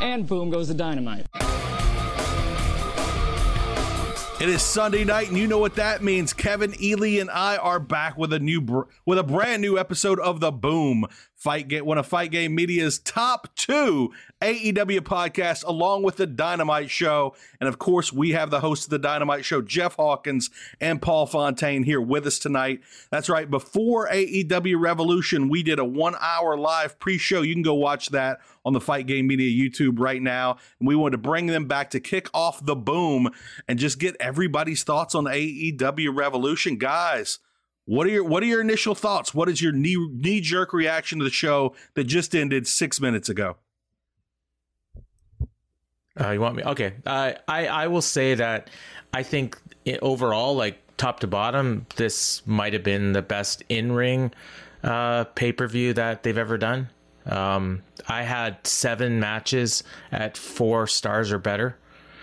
And boom goes the dynamite. It is Sunday night, and you know what that means. Kevin Ely and I are back with a new, br- with a brand new episode of the Boom Fight Game, one of Fight Game Media's top two AEW podcasts, along with the Dynamite Show. And of course, we have the host of the Dynamite Show, Jeff Hawkins and Paul Fontaine, here with us tonight. That's right. Before AEW Revolution, we did a one-hour live pre-show. You can go watch that on the Fight Game Media YouTube right now. And we wanted to bring them back to kick off the boom and just get everybody's thoughts on AEW Revolution. Guys, what are your what are your initial thoughts? What is your knee knee jerk reaction to the show that just ended six minutes ago? Uh, you want me? Okay. Uh, I I will say that I think it, overall, like top to bottom, this might have been the best in ring uh, pay per view that they've ever done. Um, I had seven matches at four stars or better.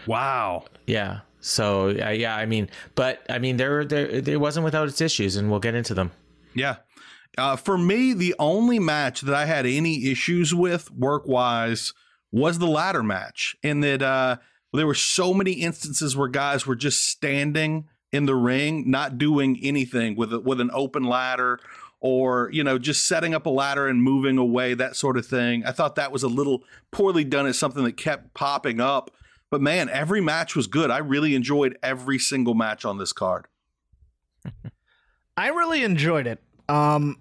Wow. Yeah. So uh, yeah, I mean, but I mean, there, there, it wasn't without its issues, and we'll get into them. Yeah. Uh, for me, the only match that I had any issues with work wise was the ladder match, in that uh, there were so many instances where guys were just standing in the ring, not doing anything with a, with an open ladder or you know just setting up a ladder and moving away that sort of thing i thought that was a little poorly done as something that kept popping up but man every match was good i really enjoyed every single match on this card I really enjoyed it. Um,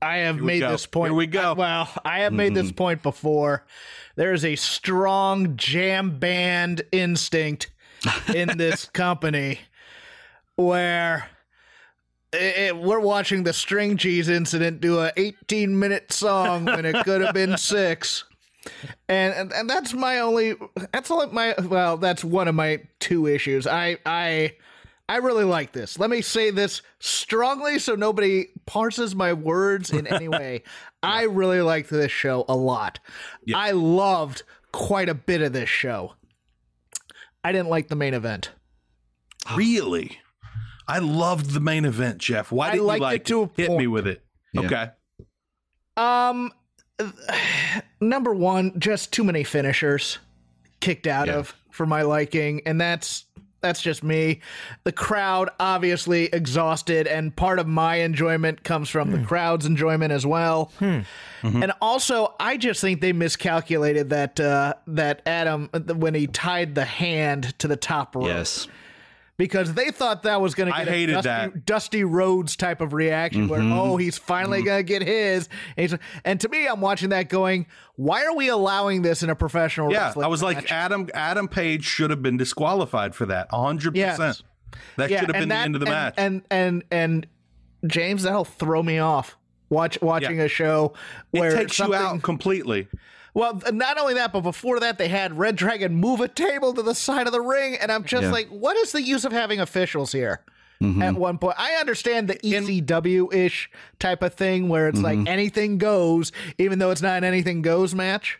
I have made go. this point. Here we go. Well, I have made this point before. There is a strong jam band instinct in this company where it, it- we're watching the string cheese incident do a 18 minute song when it could have been six. And, and and that's my only that's only my well that's one of my two issues. I I I really like this. Let me say this strongly so nobody parses my words in any way. I really liked this show a lot. I loved quite a bit of this show. I didn't like the main event. really i loved the main event jeff why didn't liked you it like to a hit point. me with it okay Um number 1, just too many finishers kicked out Yeah. of for my liking and that's that's just me. The crowd obviously exhausted and part of my enjoyment comes from the hmm. crowd's enjoyment as well. Hmm. Mm-hmm. And also, I just think they miscalculated that uh, that Adam when he tied the hand to the top rope. Yes. Because they thought that was going to I get a hated Dusty, that. Dusty Rhodes type of reaction where mm-hmm. oh he's finally mm-hmm. going to get his and, and to me I'm watching that going why are we allowing this in a professional Yeah, wrestling I was like? Adam Adam Page should have been disqualified for that. 100%. Yes. That Yeah, should have been that- the end of the and, match. and and and James that'll throw me off watch watching Yeah. a show where it takes you something- out completely. Well, not only that, but before that, they had Red Dragon move a table to the side of the ring, and I'm just Yeah. like, what is the use of having officials here? Mm-hmm. At one point, I understand the ECW ish type of thing where it's like mm-hmm. anything goes, even though it's not an anything goes match.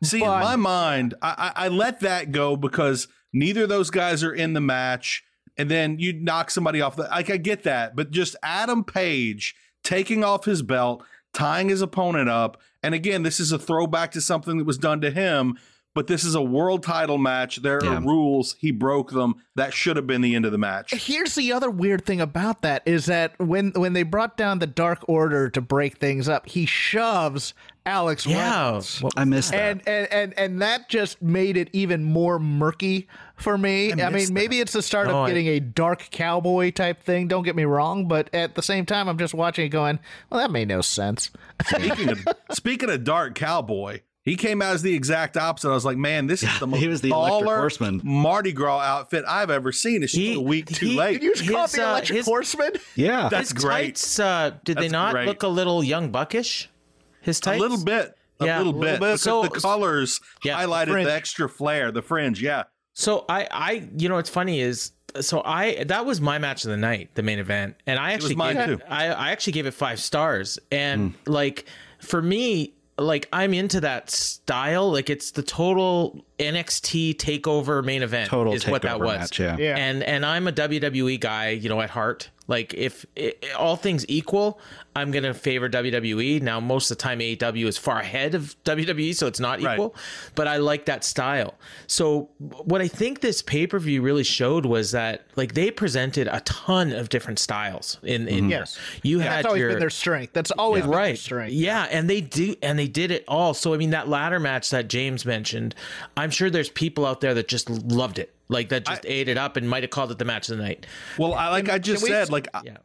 See, But- in my mind, I, I, I let that go because neither of those guys are in the match, and then you knock somebody off the. Like I get that, but just Adam Page taking off his belt, tying his opponent up, and again, this is a throwback to something that was done to him. But this is a world title match. There Yeah. are rules. He broke them. That should have been the end of the match. Here's the other weird thing about that is that when when they brought down the Dark Order to break things up, he shoves Alex Yeah. Reynolds. What- I missed that. and, and and and that just made it even more murky for me. I, mean, missed maybe it's the start Oh, of getting a dark cowboy type thing. Don't get me wrong, but at the same time, I'm just watching it going, "Well, that made no sense." Speaking of speaking of Dark Cowboy, he came out as the exact opposite. I was like, man, this is the most he was the baller Horseman. Mardi Gras outfit I've ever seen. It's just He- a week too he- late. Did you just call it His, the uh, Electric his- Horseman? yeah. That's His great. tights, uh, did they not great. look a little young buckish? His tights? a little bit. A Yeah, little a bit. little bit. Because So- the colors Yeah, highlighted fringe. the extra flair, the fringe. Yeah. So I, I, you know, what's funny is, so I, that was my match of the night, the main event, and I actually mine gave too. I, I actually gave it five stars, and hmm. like for me, like I'm into that style, like it's the total NXT takeover main event, Total is what that was, match, yeah. Yeah. and and I'm a WWE guy, you know, at heart. Like if i all things equal, I'm gonna favor WWE. Now, most of the time, AEW is far ahead of WWE, so it's not Right. equal. But I like that style. So what I think this pay per view really showed was that like they presented a ton of different styles. In in mm-hmm. Yes. you That's had always your been their strength. That's always been their right strength. yeah and they do and they did it all so i mean that ladder match that james mentioned i'm sure there's people out there that just loved it like that just ate it up and might have called it the match of the night Well, I like I just can we- said, like, yeah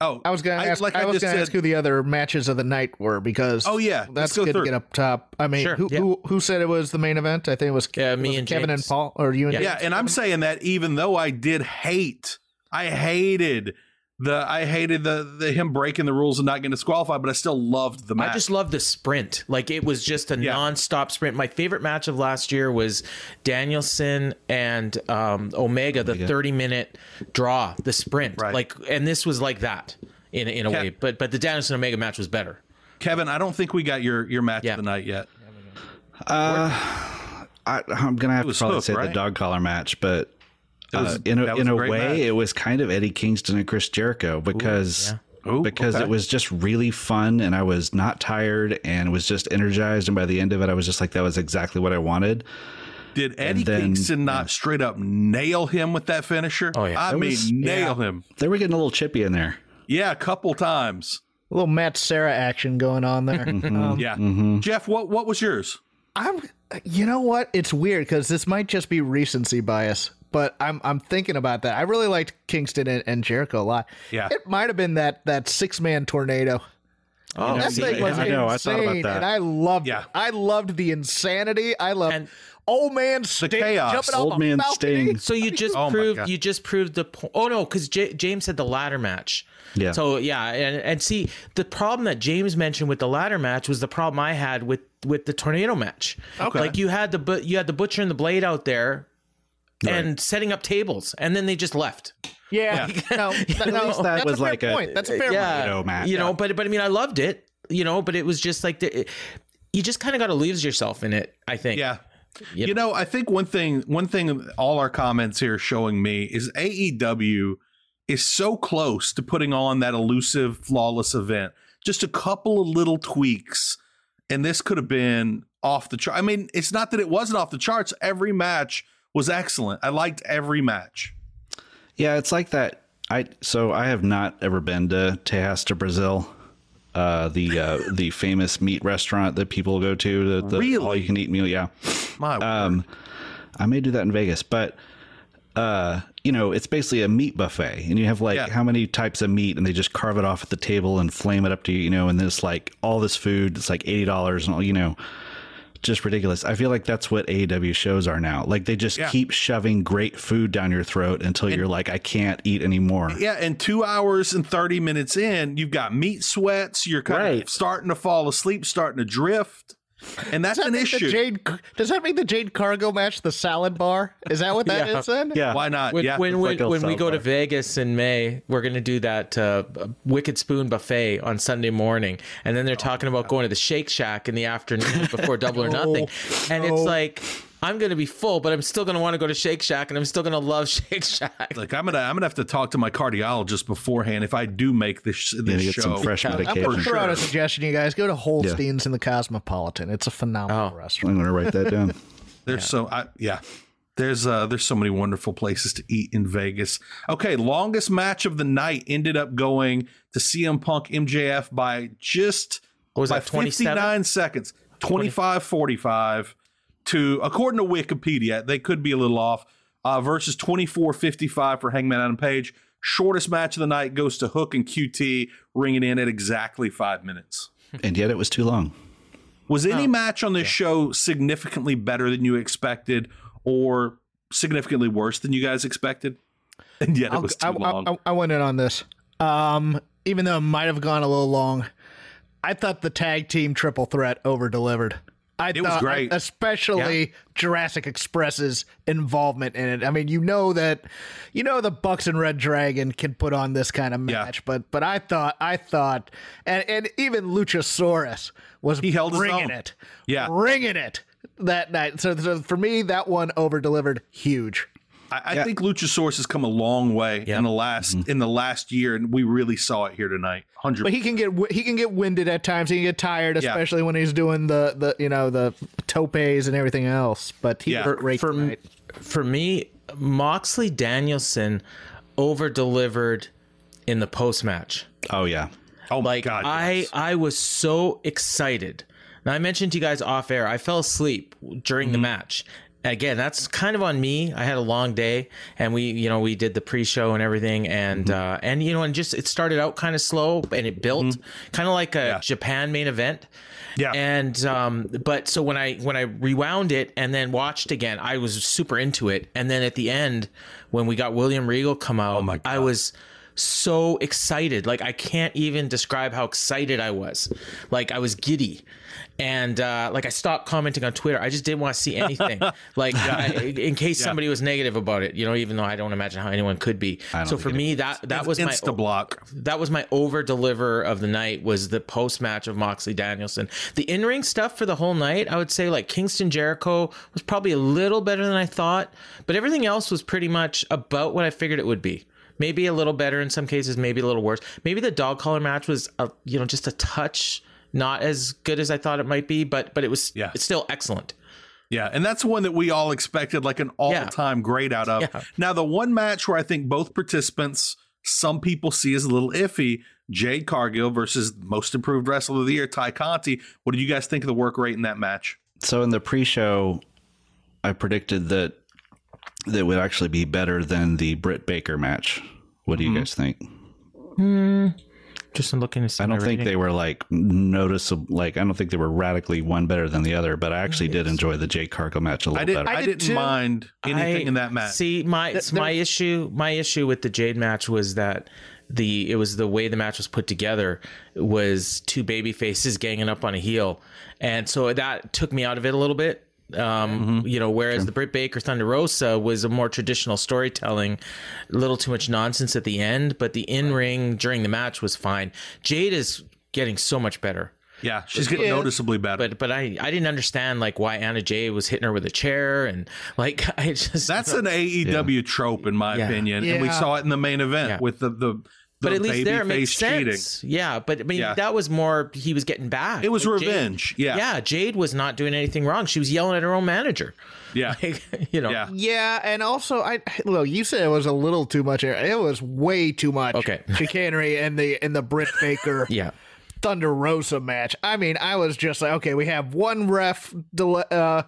oh, I was gonna ask. like I, I, was gonna said, ask who the other matches of the night were because Oh, yeah. That's go good through. to get up top. I mean, Sure, who, yeah. who who said it was the main event? I think it was Yeah, me was and Kevin James. and Paul, or you and Yeah. James? yeah, and I'm saying that even though I did hate, I hated the, I hated the, the him breaking the rules and not getting disqualified, but I still loved the match. I just love the sprint. Like it was just a Yeah. non-stop sprint. My favorite match of last year was Danielson and um, Omega, the 30-minute draw, the sprint. Right. Like, and this was like that in in a Yeah. way. But but the Danielson Omega match was better. Kevin, I don't think we got your your match Yeah. of the night yet. I, I'm gonna have to probably Hook, say right? the dog collar match, but It was- uh, in a in a a way, match. it was kind of Eddie Kingston and Chris Jericho because Ooh, because okay. it was just really fun and I was not tired and was just energized and by the end of it, I was just like that was exactly what I wanted. Did Eddie then- Kingston not straight up nail him with that finisher? Oh, yeah. I That mean, was- nail him. They were getting a little chippy in there. Yeah, a couple times. a little Matt Sarah action going on there. Um, Yeah, Mm-hmm. Jeff, what what was yours? I'm, you know what? It's weird because this might just be recency bias, but I'm I'm thinking about that. I really liked Kingston and, and Jericho a lot. Yeah. it might have been that that six man tornado. Oh, That see, thing was I know, I insane, thought about that. and I loved Yeah. it. I loved the insanity. I loved And- old man Sting chaos. jumping Old a man. Sting. So you just Oh proved you just proved the point. Oh no, because J- James said the ladder match. Yeah. So yeah, and and see the problem that James mentioned with the ladder match was the problem I had with with the tornado match. Okay. Like you had the but you had the butcher and the blade out there. And setting up tables, and then they just left. Yeah, no, that, no, least that uh, that's was a fair like a- point. That's a fair yeah, point. tornado match. You know, but but I mean, I loved it. You know, but it was just like the, you just kind of got to lose yourself in it. I think. Yeah. Yep. You know, I think one thing one thing all our comments here showing me is AEW is so close to putting on that elusive flawless event. Just a couple of little tweaks and this could have been off the chart. I mean, it's not that it wasn't off the charts. Every match was excellent. I liked every match. Yeah, it's like that. I so I have not ever been to Tejas Brazil, uh, the uh, the famous meat restaurant that people go to. The, the Really? all you can eat meal. Yeah, My word. um, I may do that in Vegas, but uh, you know, it's basically a meat buffet, and you have like Yeah. how many types of meat, and they just carve it off at the table and flame it up to you, you know, and there's like all this food. It's like eighty dollars, and all, you know, just ridiculous. I feel like that's what AEW shows are now. Like they just Yeah. keep shoving great food down your throat until you're like, I can't eat anymore. Yeah, and two hours and 30 minutes in, you've got meat sweats. You're kind of starting to fall asleep, starting to drift. And that's that an make the issue. Jade, does that make the Jade Cargill match the salad bar? Is that what that is? Yeah. then? Yeah. Why not? When yeah. when when, like when we South go to Vegas in May, we're gonna do that uh, Wicked Spoon buffet on Sunday morning, and then they're talking about going to the Shake Shack in the afternoon before Double or Nothing, and it's like I'm gonna be full, but I'm still gonna want to go to Shake Shack, and I'm still gonna love Shake Shack. Like I'm gonna, I'm gonna have to talk to my cardiologist beforehand if I do make this You this get show. some fresh medication. I'm going to throw out a sure. suggestion, you guys. Go to Holstein's in the Cosmopolitan. It's a phenomenal Oh. restaurant. I'm going to write that down. There's so, I, yeah. There's uh, there's so many wonderful places to eat in Vegas. Okay, longest match of the night ended up going to CM Punk MJF by just What was by that, 27? 59 seconds, 25 45 to according to Wikipedia, they could be a little off. Uh, versus 24 55 for Hangman Adam Page. Shortest match of the night goes to Hook and QT, ringing in at exactly five minutes. and yet it was too long. Was any match on this show significantly better than you expected, or significantly worse than you guys expected? And yet it I'll- was too I, long. I, I, I went in on this. Um, even though it might have gone a little long, I thought the tag team triple threat over delivered. I It was thought, great. especially Jurassic Express's involvement in it. I mean, you know that, you know, the Bucks and Red Dragon can put on this kind of Yeah. match, but but I thought, I thought, and and even Luchasaurus was He held bringing it, Yeah. bringing it that night. So, so for me, that one over delivered huge. I, I think Luchasaurus has come a long way in the last in the last year, and we really saw it here tonight. Hundred. But he can get he can get winded at times. He can get tired, Yeah. especially when he's doing the the you know the topes and everything else. But he Yeah. hurt great for, tonight. for me, Moxley Danielson over delivered in the post match. Oh, yeah. oh my god! I yes. I was so excited. Now I mentioned to you guys off air. I fell asleep during Mm-hmm. the match. Again, that's kind of on me. I had a long day, and we, you know, we did the pre-show and everything, and Mm-hmm. uh, and you know, and just it started out kind of slow, and it built kind of like a Yeah. Japan main event. Yeah. And um, but so when I when I rewound it and then watched again, I was super into it. And then at the end, when we got William Regal come out, Oh my God. I was so excited. Like I can't even describe how excited I was. Like I was giddy. And uh, like I stopped commenting on Twitter. I just didn't want to see anything. like I, in case somebody was negative about it, you know. Even though I don't imagine how anyone could be. So for me, that that was my Insta block. that was my over deliver of the night was the post match of Moxley Danielson. The in ring stuff for the whole night, I would say like Kingston Jericho was probably a little better than I thought, but everything else was pretty much about what I figured it would be. Maybe a little better in some cases, maybe a little worse. Maybe the dog collar match was a, you know just a touch not as good as I thought it might be, but but it was Yeah. it's still excellent. Yeah, and that's one that we all expected like an all-time great out of. Yeah. Now, the one match where I think both participants, some people see as a little iffy, Jade Cargill versus most improved wrestler of the year, Tay Conti. What do you guys think of the work rate in that match? So in the pre-show, I predicted that that would actually be better than the Britt Baker match. What do you mm-hmm. guys think? Just looking to see I don't think rating. they were like noticeable. Like I don't think they were radically one better than the other. But I actually did enjoy the Jade Cargill match a little I, did, better. I, I did didn't too. mind anything I- in that match. See, my Th- my issue my issue with the Jade match was that the it was the way the match was put together was two baby faces ganging up on a heel, and so that took me out of it a little bit. Um, you know, whereas the Britt Baker Thunder Rosa was a more traditional storytelling, a little too much nonsense at the end, but the in ring during the match was fine. Jade is getting so much better. yeah, she's getting Yeah. noticeably better. But but I I didn't understand like why Anna Jay was hitting her with a chair and like I just that's an AEW trope, in my Yeah. opinion, and we saw it in the main event Yeah. with the the. But at least there it makes face cheating. sense. Yeah, but I mean Yeah. that was more he was getting back. It was Like, Jade- revenge. yeah, yeah, Jade was not doing anything wrong. She was yelling at her own manager. yeah, Like, you know. yeah. Yeah, and also I look. You said it was a little too much. It was way too much. Okay. chicanery and the in the Britt Baker Yeah. Thunder Rosa match. I mean, I was just like, okay, we have one ref del- uh,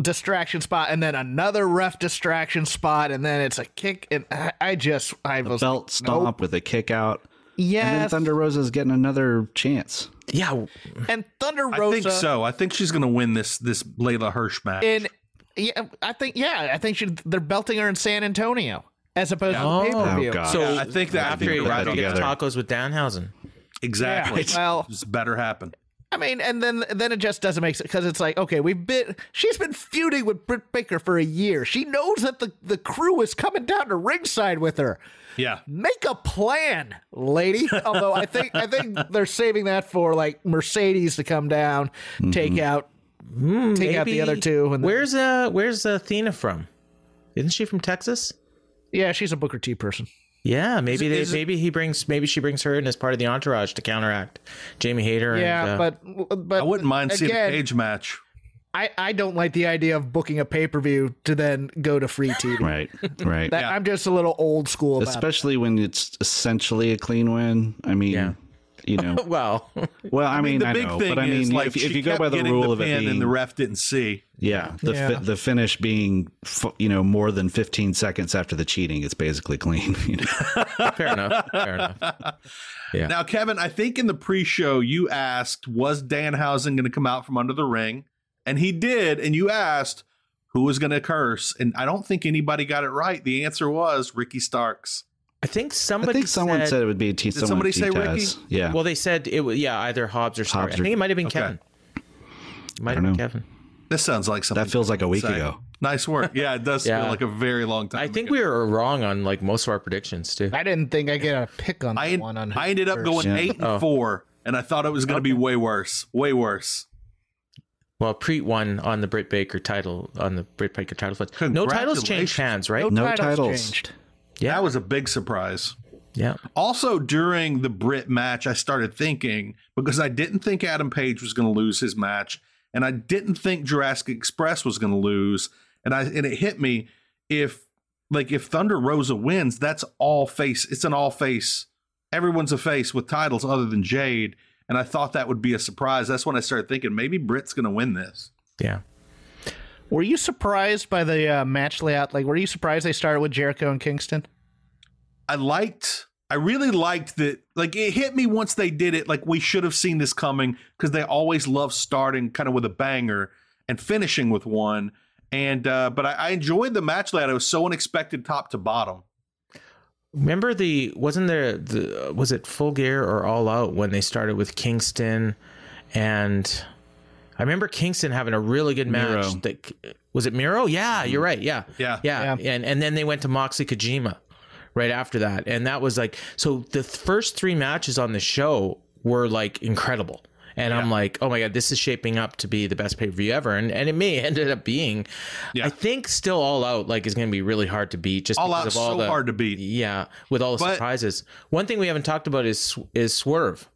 distraction spot, and then another ref distraction spot, and then it's a kick. And I, I just, I was Belt like, stomp nope. with a kick out. Yeah. And then Yes, Thunder Rosa's getting another chance. Yeah, and Thunder Rosa. I think so. I think she's going to win this this Leyla Hirsch match. And yeah, I think yeah, I think she, they're belting her in San Antonio as opposed Oh. to the oh. pay per view. Oh, God. So Yeah, I think that- after think you you're right have to get together. tacos with Danhausen. exactly. Yeah, well- this better happen. I mean, and then then it just doesn't make sense because it's like, okay, we've been she's been feuding with Britt Baker for a year. She knows that the the crew is coming down to ringside with her. Yeah. Make a plan, lady. Although I think I think they're saving that for like Mercedes to come down, mm-hmm. take out hmm, take out the other two. And Where's uh Where's uh, Athena from? Isn't she from Texas? yeah, she's a Booker T person. Yeah, maybe they, is maybe he brings maybe she brings her in as part of the entourage to counteract Jamie Hayter. Yeah, and, uh, but but I wouldn't mind seeing a again, cage match. I I don't like the idea of booking a pay per view to then go to free TV. Right, right. That, Yeah. I'm just a little old school about it. Especially when it's essentially a clean win. I mean, Yeah. You know. well, Well, I mean, the I big know, thing but I is mean, like if, if you go by the rule the of it pin being, and the ref didn't see. yeah, the Yeah. Fi- the finish being, f- you know, more than 15 seconds after the cheating, it's basically clean. You know? fair enough. Fair enough. Yeah. Now, Kevin, I think in the pre-show you asked, was Danhausen going to come out from under the ring? And he did. And you asked who was going to curse. And I don't think anybody got it right. The answer was Ricky Starks. I think somebody. I somebody think someone said, it would be T. someone somebody say T-Taz. Ricky? Yeah. Well, they said it was yeah either Hobbs or Stark. Hobbs I think it might have been Okay. Kevin. It might have been know. Kevin. This sounds like something. that feels like a week Say. ago. Nice work. Yeah, it does Yeah. feel like a very long time. I think ago. we were wrong on like most of our predictions too. I didn't think I get a pick on that I, one. On I ended up first. going Yeah. eight and Oh. four, and I thought it was going to be way worse. Way worse. Well, Preet won on the Britt Baker title on the Britt Baker title fight. No titles changed hands, right? No, No titles, titles. changed. Yeah. That was a big surprise. Yeah. Also, during the Brit match, I started thinking because I didn't think Adam Page was going to lose his match, and I didn't think Jurassic Express was going to lose, and I and it hit me if like if Thunder Rosa wins, that's all face. It's an all face. Everyone's a face with titles other than Jade, and I thought that would be a surprise. That's when I started thinking maybe Brit's going to win this. Yeah. Were you surprised by the uh, match layout? Like, were you surprised they started with Jericho and Kingston? I liked I really liked that like it hit me once they did it like we should have seen this coming because they always love starting kind of with a banger and finishing with one and uh but I, I enjoyed the match layout it was so unexpected top to bottom Remember the wasn't there the was it Full Gear or All Out when they started with Kingston and I remember Kingston having a really good match. Miro. That was it Miro? Yeah, you're right. Yeah. Yeah. Yeah. And and then they went to Moxley Kojima right after that. And that was like so the first three matches on the show were like incredible. And I'm like, oh my god, this is shaping up to be the best pay per view ever, and and it may ended up being. Yeah. I think still all out like is going to be really hard to beat. Just All because Out's of all so the, hard to beat. Yeah, with all the But- surprises. One thing we haven't talked about is is Swerve.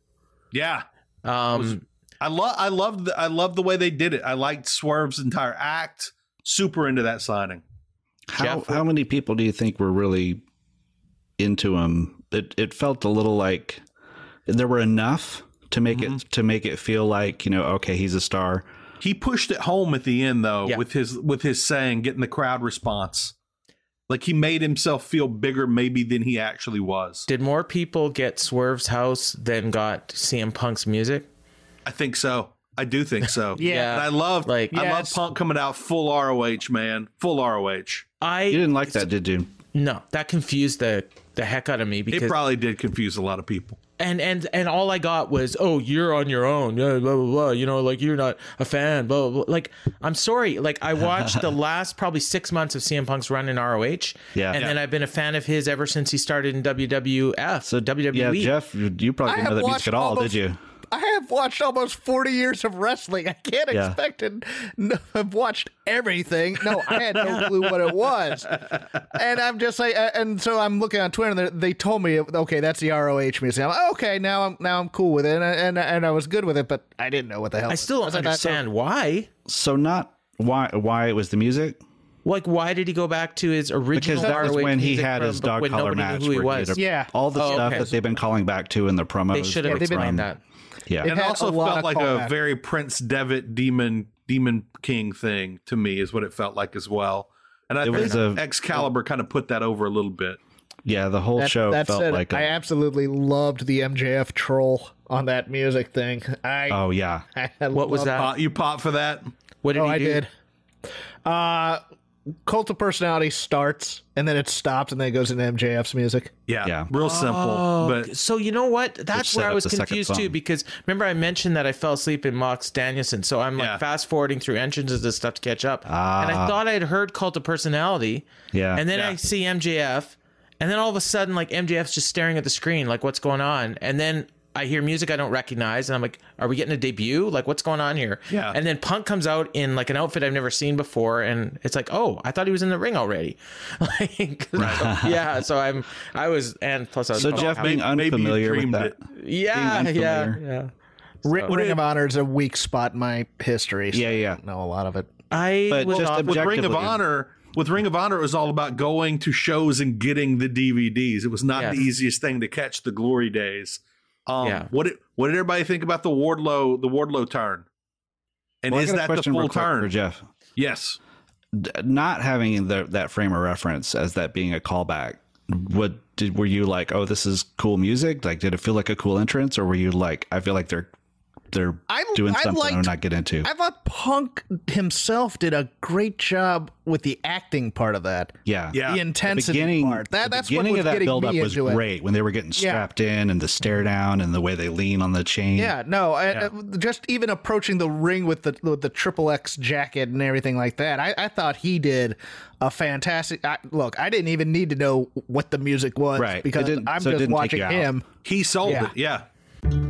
yeah Um, I love I love the I love the way they did it I liked Swerve's entire act super into that signing How Jeff, how many people do you think were really into him? It it felt a little like there were enough to make Mm-hmm. it to make it feel like you know okay he's a star. He pushed it home at the end though Yeah. with his with his saying, getting the crowd response. Like he made himself feel bigger maybe than he actually was. did more people get Swerve's house than got CM Punk's music? I think so. I do think so. Yeah. And I love Like- I love Punk coming out full ROH, man. Full ROH. I You didn't like that, did you? no, that confused the the heck out of me because It probably did confuse a lot of people. and and and all I got was, oh, you're on your own, yeah, blah blah blah. You know, like you're not a fan, blah blah. blah. Like I'm sorry, like I watched the last probably six months of CM Punk's run in ROH, Yeah. and Yeah. then I've been a fan of his ever since he started in WWF. So WWE. Yeah, Jeff, you you probably I didn't know that music watched at all, almost- did you? I have watched almost 40 years of wrestling. I can't Yeah. expect to n- have watched everything. No, I had no clue what it was. And I'm just like, uh, and so I'm looking on Twitter and they- they told me, okay, that's the ROH music. I'm like, okay, now I'm now I'm cool with it, and and, and I was good with it, but I didn't know what the hell. I still don't understand why. So not why why it was the music Like, why did he go back to his original? because that was when he had his dog when collar match who he where he was. a- Yeah. all the Oh, stuff okay. that they've been calling back to in the promos. They should have they've been- explained that. Yeah, It it also felt of like a callback. very Prince Devitt demon Demon King thing to me is what it felt like as well. And I It think was a- Excalibur kind of put that over a little bit. Yeah, the whole That, show that felt said, like a, I absolutely loved the MJF troll on that music thing. I, oh yeah, I What was that? Pop, you pop for that? What did Oh, he I do? did. Uh, Cult of Personality starts and then it stops and then it goes into MJF's music. Yeah, Yeah. real simple. Oh, But so you know what? That's where I was confused too because remember I mentioned that I fell asleep in Mox Danielson, so I'm like Yeah. fast forwarding through entrances and stuff to catch up, and Ah. I thought I'd heard Cult of Personality, yeah. and then Yeah. I see MJF, and then all of a sudden like MJF's just staring at the screen like what's going on, and then I hear music I don't recognize, and I'm like, are we getting a debut? Like what's going on here? Yeah. And then Punk comes out in like an outfit I've never seen before, and it's like, oh, I thought he was in the ring already. like, yeah. So I'm, I was, and plus I was so oh, Jeff how- being unfamiliar with that. it. yeah, being yeah, yeah. Ri- Ring of Honor is a weak spot in my history. So Yeah, yeah. I don't know a lot of it. I But was just off- with Ring of Honor, with Ring of Honor, it was all about going to shows and getting the DVDs. It was not Yes. the easiest thing to catch the glory days. Um, Yeah. What did what did everybody think about the Wardlow the Wardlow turn? And Well, is that the full real quick for turn? Jeff? Yes. D- Not having the, that frame of reference as that being a callback. What did were you like? Oh, this is cool music. Like, did it feel like a cool entrance, or were you like, I feel like they're they're I- doing I something I'm liked- not get into? I thought Punk himself did a great job with the acting part of that. yeah, Yeah. The The intensity beginning, part. That, the that's what beginning was of that getting build up was into it. great when they were getting Yeah. strapped in and the stare down and the way they lean on the chain. Yeah, no, I, uh, just even approaching the ring with the with the triple X jacket and everything like that. I, I thought he did a fantastic. I, look, I didn't even need to know what the music was Right. Because I'm so just watching him. He sold Yeah. it. Yeah.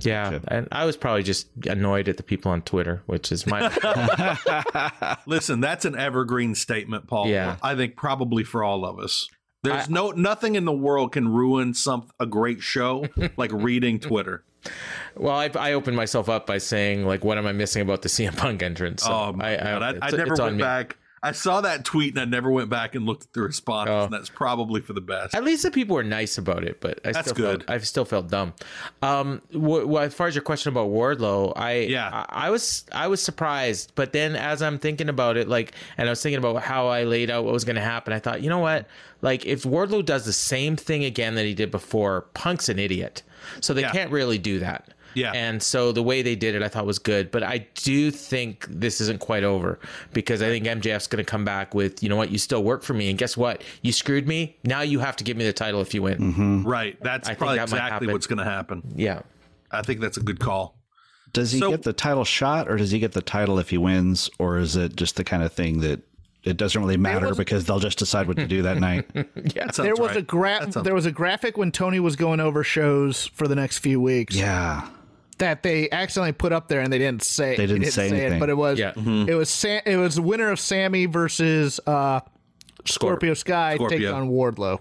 Yeah, and I was probably just annoyed at the people on Twitter, which is my Listen, that's an evergreen statement, Paul. Yeah. I think probably for all of us. There's I- no nothing in the world can ruin some a great show like reading Twitter. well. I, I opened myself up by saying like, what am I missing about the CM Punk entrance? So oh my I, god! I, I never went me. back. I saw that tweet and I never went back and looked at the responses. Oh. And that's probably for the best. At least the people were nice about it, but I That's still good. Felt, I still felt dumb. Um, w- w- as far as your question about Wardlow, I Yeah. I, I was I was surprised, but then as I'm thinking about it, like, and I was thinking about how I laid out what was going to happen, I thought, you know what, like if Wardlow does the same thing again that he did before, Punk's an idiot, so they Yeah. can't really do that. Yeah. And so the way they did it, I thought was good. But I do think this isn't quite over because I think MJF's going to come back with, you know what, you still work for me. And guess what? You screwed me. Now you have to give me the title if you win. Mm-hmm. right. That's I probably that exactly what's going to happen. Yeah. I think that's a good call. Does he So- get the title shot, or does he get the title if he wins, or is it just the kind of thing that it doesn't really matter because they'll just decide what to do that night? That There was right. a gra- sounds- there was a graphic when Tony was going over shows for the next few weeks yeah, that they accidentally put up there and they didn't say They didn't say it, anything. but it was Yeah. it was Sam, it was the winner of Sammy versus uh, Scorpio Sky Scorpio. taking on Wardlow.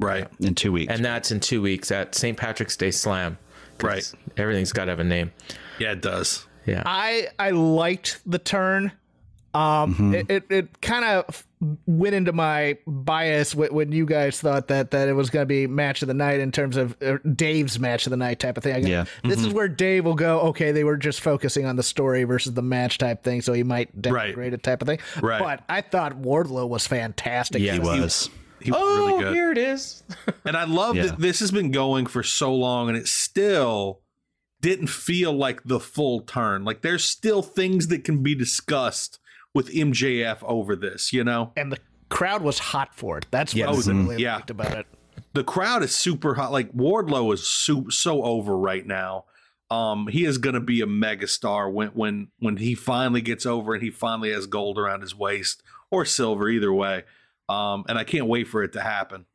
right. in two weeks. And that's in two weeks at St. Patrick's Day Slam. Right. Everything's got to have a name. Yeah, it does. Yeah. I I liked the turn. Um, Mm-hmm. it it, it kind of went into my bias when you guys thought that that it was going to be match of the night in terms of uh, Dave's match of the night type of thing. I go, Yeah. this is where Dave will go. Okay, they were just focusing on the story versus the match type thing, so he might Right. denigrate it type of thing. Right. But I thought Wardlow was fantastic. Yeah. he was. He was oh, really good. here it is. And I love Yeah. that this has been going for so long and it's still didn't feel like the full turn. Like there's still things that can be discussed with MJF over this, you know? And the crowd was hot for it. That's what Yes. I really Yeah. liked about it. the crowd is super hot. Like Wardlow is so, so over right now. Um, he is going to be a megastar when when when he finally gets over and he finally has gold around his waist or silver, either way. Um, and I can't wait for it to happen.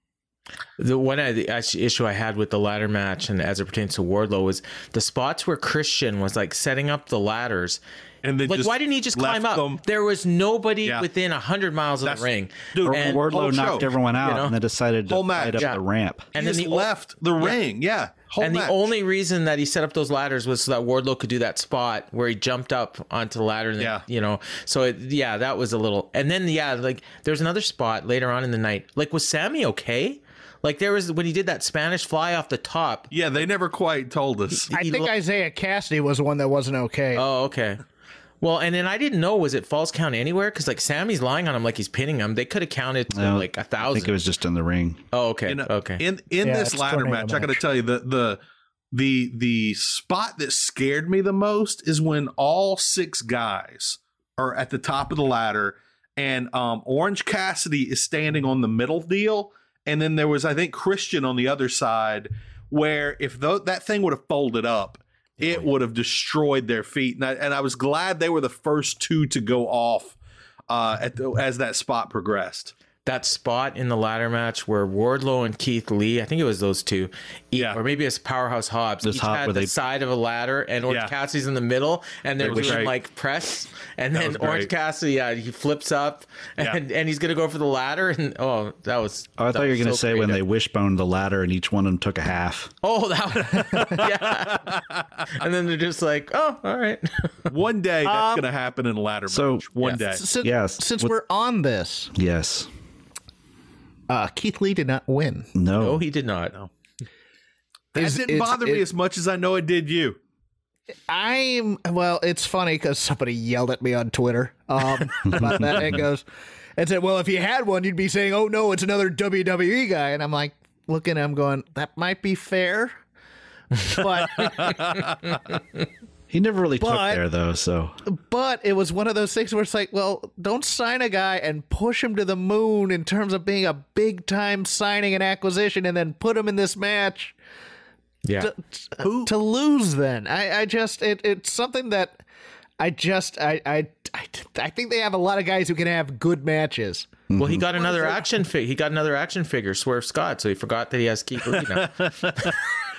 The one I, the issue I had with the ladder match, and as it pertains to Wardlow, was the spots where Christian was like setting up the ladders. And they like, just why didn't he just climb up? them. There was nobody Yeah. within a hundred miles of That's- the ring. dude, And- Wardlow knocked show, everyone out you know? and then decided to Whole fight up Yeah. the ramp. and he then just the left the ring. Yeah, whole and match. the only reason that he set up those ladders was so that Wardlow could do that spot where he jumped up onto the ladder. And then, Yeah. you know. So it, yeah, that was a little. And then yeah, like there's another spot later on in the night. Like was Sammy okay? Like there was when he did that Spanish fly off the top. yeah, they never quite told us. I he think lo- Isiah Kassidy was the one that wasn't okay. Oh, okay. Well, and then I didn't know was it false count anywhere because like Sammy's lying on him like he's pinning him. They could have counted to No, like a thousand. I think it was just in the ring. oh, okay, in, okay. in in Yeah, this ladder tornado match, I got to tell you the the the the spot that scared me the most is when all six guys are at the top of the ladder, and um, Orange Cassidy is standing on the middle deal, and then there was I think Christian on the other side, where if tho- that thing would have folded up. It would have destroyed their feet, and I, and I was glad they were the first two to go off uh, at the, as that spot progressed. That spot in the ladder match where Wardlow and Keith Lee, I think it was those two, Yeah. or maybe it's Powerhouse Hobbs, This each hop had where the they- side of a ladder, and Orange Yeah. Cassidy's in the middle, and they're That was doing great. like press, and That then was Orange great. Cassidy, yeah, he flips up, Yeah. and, and he's gonna go for the ladder, and oh, that was. Oh, I that thought you were was going to so say when they creative. wishboned the ladder and each one of them took a half. Oh, that. Was, yeah. and then they're just like, oh, all right. One day that's Um, going to happen in a ladder so- match. One Yeah. day. Since, Yes, since with- we're on this, Yes. Uh, Keith Lee did not win. No. No, he did not. That Is- didn't it's- bother me as much as I know it did you. I'm well. It's funny because somebody yelled at me on Twitter um, about that and goes and said, "Well, if you had one, you'd be saying, oh no, it's another WWE guy." And I'm like, looking at him, going, "That might be fair." But He never really took there though, so but it was one of those things where it's like, well, don't sign a guy and push him to the moon in terms of being a big time signing and acquisition, and then put him in this match Yeah. to, to lose. Then I, I just it, it's something that I just I, I I I think they have a lot of guys who can have good matches. Well, he got another action figure. He got another action figure, Swerve Scott. So he forgot that he has Keith Lee now.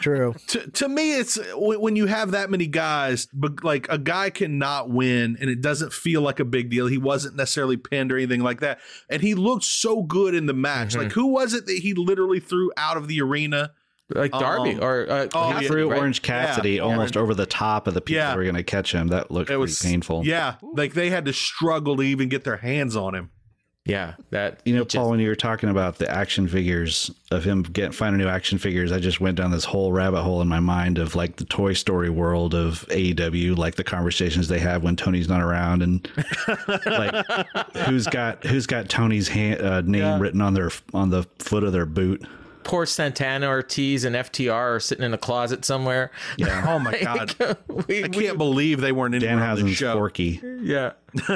True. To, to me, it's when when you have that many guys, but like a guy cannot win and it doesn't feel like a big deal. He wasn't necessarily pinned or anything like that. And he looked so good in the match. Like, who was it that he literally threw out of the arena? like Darby Um, or uh, oh, Cassidy, yeah. threw right? Orange Cassidy Yeah. almost over the top of the people Yeah. that were going to catch him. That looked It pretty was painful. Yeah. Like they had to struggle to even get their hands on him. Yeah, that You know, just- Paul, when you were talking about the action figures of him finding new action figures, I just went down this whole rabbit hole in my mind of like the Toy Story world of AEW, like the conversations they have when Tony's not around, and like who's got who's got Tony's hand, uh, name written on their on the foot of their boot. Poor Santana Ortiz and FTR are sitting in a closet somewhere. Yeah. Oh my God. we, I can't believe they weren't in on the Danhausen's show. Forky. Yeah.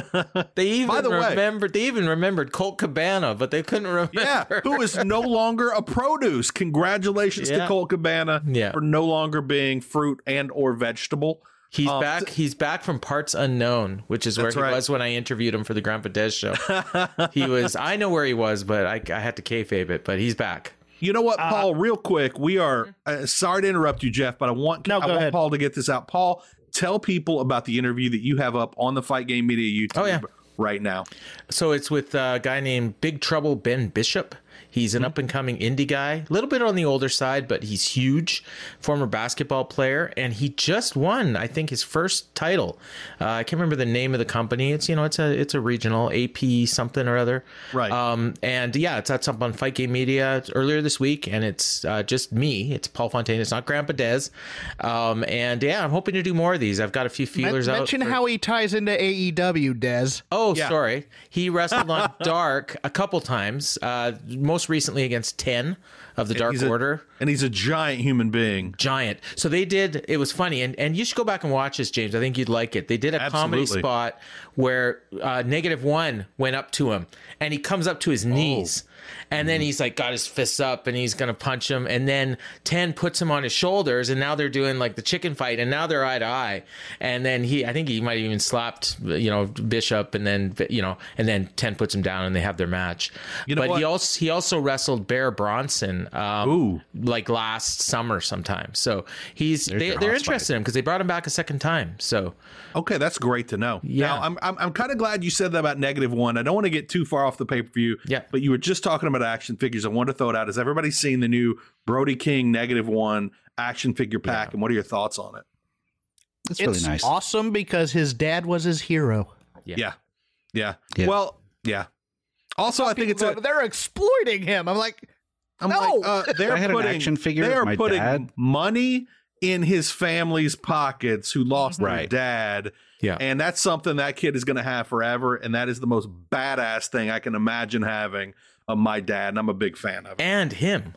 They even By the way- remembered. they even remembered Colt Cabana, but they couldn't remember. Yeah, who is no longer a produce. Congratulations to Yeah. Colt Cabana Yeah. for no longer being fruit and or vegetable. He's Um, back. He's back from parts unknown, which is where he right. was when I interviewed him for the Grandpa Des show. he was. I know where he was, but I, I had to kayfabe it. But he's back. You know what, Paul? real quick, we are uh, sorry to interrupt you, Jeff, but I want No, I want. Paul to get this out. Paul, tell people about the interview that you have up on the Fight Game Media YouTube Oh, yeah. right now. So it's with a guy named Big Trouble Ben Bishop. He's Mm-hmm. an up and coming indie guy, a little bit on the older side, but he's huge. Former basketball player, and he just won, I think, his first title. Uh, I can't remember the name of the company. It's you know, it's a it's a regional AP something or other. Right. Um, and yeah, it's that's up on Fight Game Media earlier this week, and it's uh, just me. It's Paul Fontaine. It's not Grandpa Des. Um, and yeah, I'm hoping to do more of these. I've got a few Men- feelers out. mention for- how he ties into AEW, Des. Oh, Yeah. sorry. He wrestled on Dark a couple times. Uh, most most recently against Ten of the Dark He's a- Order. and he's a giant human being. giant. So they did. It was funny, and and you should go back and watch this, James. I think you'd like it. They did a comedy spot where uh, negative one went up to him, and he comes up to his knees, and then he's like got his fists up, and he's gonna punch him, and then ten puts him on his shoulders, and now they're doing like the chicken fight, and now they're eye to eye, and then he, I think he might have even slapped, you know, Bishop, and then you know, and then ten puts him down, and they have their match. You know but he also he also wrestled Bear Bronson. Um, Ooh. like last summer sometime. So he's they, they're interested in him because they brought him back a second time. So Okay, that's great to know. Yeah. Now, I'm I'm, I'm kind of glad you said that about negative one. I don't want to get too far off the pay per view. Yeah. But you were just talking about action figures. I wanted to throw it out. Has everybody seen the new Brody King negative one action figure pack? And what are your thoughts on it? It's, It's really nice. awesome because his dad was his hero. Yeah. Yeah. Yeah. Well, yeah. Also, I think it's a. they're exploiting him. I'm like, I'm No! like, uh, they're I had an putting action figure They are putting dad. money in his family's pockets who lost their dad. Yeah. And that's something that kid is going to have forever. And that is the most badass thing I can imagine having of my dad. And I'm a big fan of it. and him,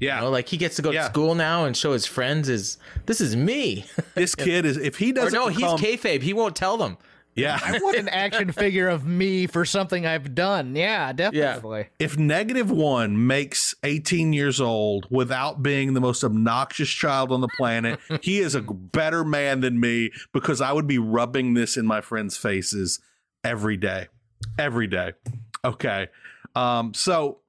Yeah. you know, like he gets to go Yeah. to school now and show his friends is this is me. this kid is, if he doesn't no, become, he's kayfabe. He won't tell them. yeah. I want an action figure of me for something I've done. Yeah, definitely. if negative one makes 18 years old without being the most obnoxious child on the planet, he is a better man than me because I would be rubbing this in my friends' faces every day. Every day. Okay. Um, so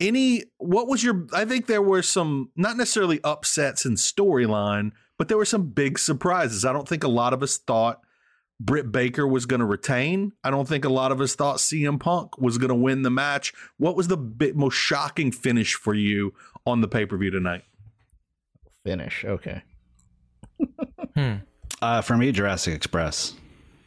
any what was your I think there were some not necessarily upsets in storyline, but there were some big surprises. I don't think a lot of us thought Britt Baker was going to retain. I don't think a lot of us thought CM Punk was going to win the match. What was the bit, most shocking finish for you on the pay per view tonight? Finish. Okay. Uh, for me, Jurassic Express.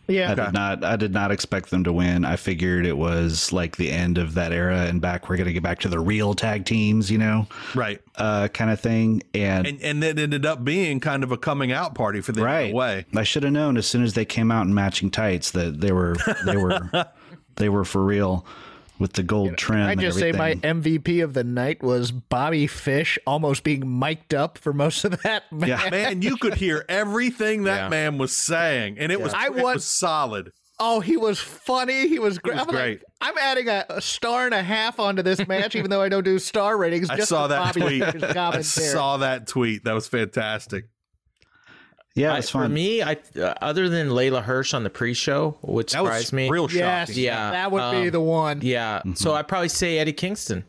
Yeah. I did not. I did not expect them to win. I figured it was like the end of that era, and back we're gonna get back to the real tag teams, you know, Right. uh, kind of thing. And, And and it ended up being kind of a coming out party for the right way. I should have known as soon as they came out in matching tights that they were they were they were for real with the gold trim. I and just say my. MVP of the night was Bobby Fish almost being mic'd up for most of that. Man. Yeah. Man, you could hear everything that Yeah. man was saying, and it was I it want- was solid. Oh, he was funny. He was great. was I'm, like. I'm adding a, a star and a half onto this match, even though I don't do star ratings. I just saw that Bobby tweet. I saw that tweet. That was fantastic. Yeah, I- it's for me, I uh, other than Leyla Hirsch on the pre-show, which That was surprised me. real Yes, shocking. Yeah, that would be um, the one. Yeah, so I'd probably say Eddie Kingston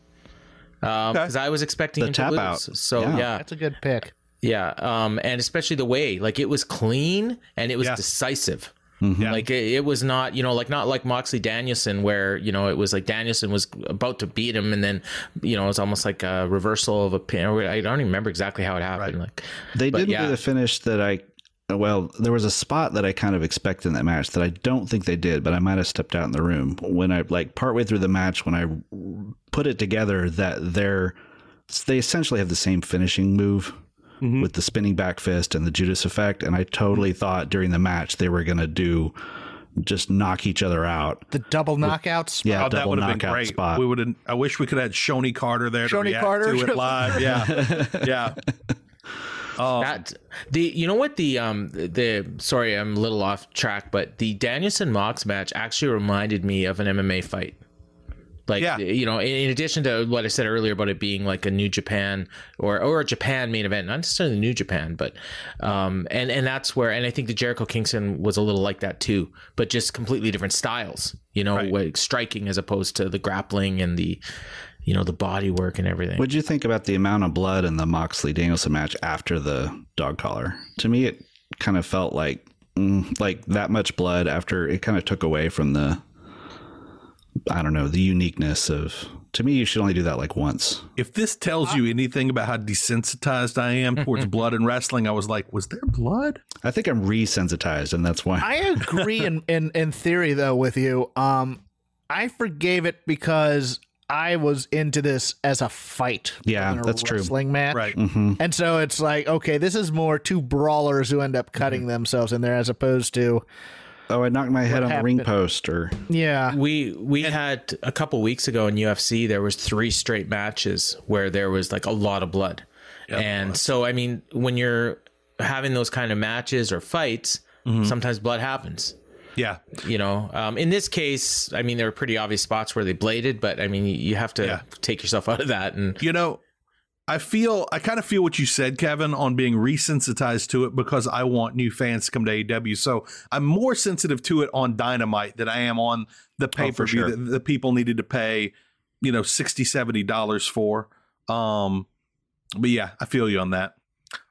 because I was expecting The him to tap lose. out. So Yeah. yeah, That's a good pick. Yeah, um, and especially the way, like it was clean and it was Yeah. decisive. Yeah. Like it, it was not, you know, like not like Moxley Danielson, where you know it was like Danielson was about to beat him, and then you know it was almost like a reversal of a pin. I don't even remember exactly how it happened. Like They But didn't yeah. do the finish that I. Well, there was a spot that I kind of expected in that match that I don't think they did, but I might have stepped out in the room when I like partway through the match when I put it together that they're they essentially have the same finishing move Mm-hmm. with the spinning back fist and the Judas effect, and I totally thought during the match they were gonna do just knock each other out. The double knockouts. Yeah, Oh, that double would have been knockout great. spot. We would have. I wish we could have had Shonie Carter there to Shonie react Carter? to it live. Yeah, yeah. Oh, that, the you know what the um the sorry I'm a little off track, but the Danielson Mox match actually reminded me of an MMA fight. Like Yeah. you know, in, in addition to what I said earlier about it being like a New Japan or or a Japan main event, not necessarily New Japan, but um and and that's where and I think the Jericho Kingston was a little like that too, but just completely different styles. You know, Right. like striking as opposed to the grappling and the you know the body work and everything. What'd you think about the amount of blood in the Moxley Danielson match after the dog collar? To me, it kind of felt like mm, like that much blood after it kind of took away from the I don't know the uniqueness of. To me, you should only do that like once. if this tells you anything about how desensitized I am towards blood and wrestling, I was like, was there blood? I think I'm resensitized, and that's why. I agree in, in in theory though with you. Um, I forgave it because I was into this as a fight. Yeah, a that's true. wrestling match. Right. hmm And so it's like, okay, this is more two brawlers who end up cutting themselves in there as opposed to Oh, I knocked my head on the ring happened? post, or Yeah. We we had a couple weeks ago in UFC there was three straight matches where there was like a lot of blood. and so I mean when you're having those kind of matches or fights, sometimes blood happens. Yeah. You know, um, in this case, I mean there were pretty obvious spots where they bladed, but I mean you, you have to Yeah. take yourself out of that and You know, I feel I kind of feel what you said, Kevin, on being resensitized to it because I want new fans to come to AEW. So I'm more sensitive to it on Dynamite than I am on the pay per view sure. that the people needed to pay, you know, 60 70 dollars for. Um, but yeah, I feel you on that.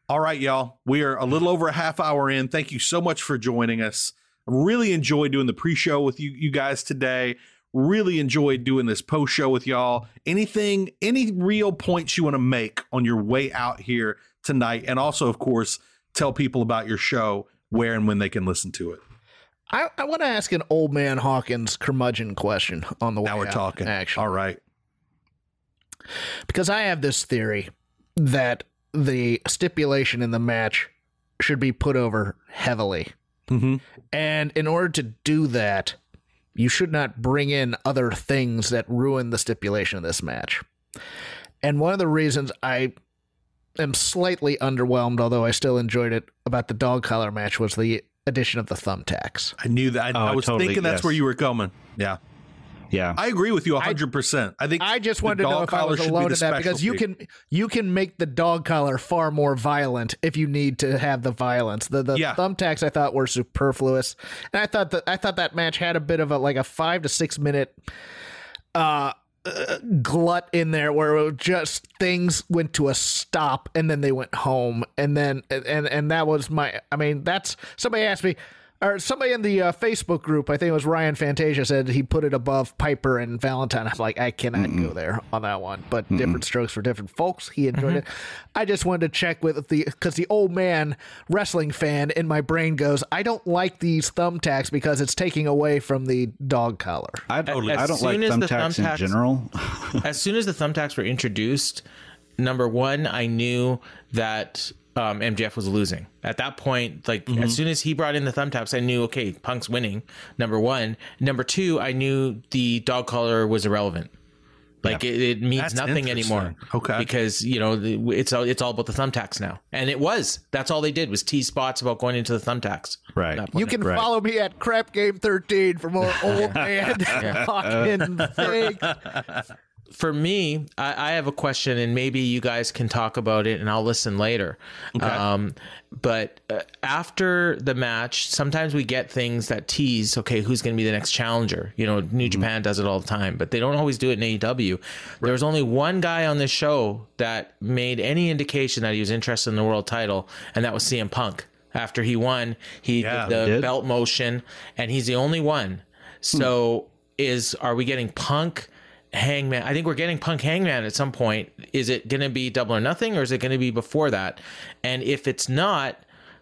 All right, y'all. We are a little over a half hour in. Thank you so much for joining us. Really enjoyed doing the pre-show with you, you guys today. Really enjoyed doing this post show with y'all. Anything, any real points you want to make on your way out here tonight, and also, of course, tell people about your show, where and when they can listen to it. I, I want to ask an old man Hawkins curmudgeon question on the way. Now we're out, talking. Actually, All right. because I have this theory that the stipulation in the match should be put over heavily. Mm-hmm. And in order to do that, you should not bring in other things that ruin the stipulation of this match. And one of the reasons I am slightly underwhelmed, although I still enjoyed it, about the dog collar match was the addition of the thumbtacks. I knew that. I, Oh, I was totally, thinking that's yes. where you were going. Yeah. Yeah, I agree with you 100%. I, think I just wanted to know dog if I collar was should be alone in that because you can you can make the dog collar far more violent if you need to have the violence. The the Yeah. thumbtacks I thought were superfluous, and I thought that I thought that match had a bit of a like a five to six minute uh, uh glut in there where it was just things went to a stop and then they went home and then and and that was my I mean that's somebody asked me or somebody in the uh, Facebook group, I think it was Ryan Fantasia, said he put it above Piper and Valentine. I'm like, I cannot go there on that one. But different strokes for different folks. He enjoyed it. I just wanted to check with the because the old man wrestling fan in my brain goes, I don't like these thumbtacks because it's taking away from the dog collar. I, As I don't like soon as thumbtacks in general. as soon as the thumbtacks were introduced, number one, I knew that um, MJF was losing. At that point, like Mm-hmm. as soon as he brought in the thumbtacks, I knew okay, Punk's winning. Number one. Number two, I knew the dog collar was irrelevant. Like it, it means That's nothing anymore. Okay. because you know the, it's all it's all about the thumbtacks now, and it was. That's all they did was tease spots about going into the thumbtacks. Right. You can Right. follow me at Crap Game 13 for more old man talking things. For me, I, I have a question, and maybe you guys can talk about it, and I'll listen later. Um, but uh, after the match, sometimes we get things that tease, okay, who's going to be the next challenger? You know, New Japan does it all the time, but they don't always do it in AEW. There was only one guy on this show that made any indication that he was interested in the world title, and that was CM Punk. After he won, he Yeah, did the did. belt motion, and he's the only one. So, is are we getting Punk? Hangman. I think we're getting Punk Hangman at some point. Is it going to be Double or Nothing, or is it going to be before that? And if it's not,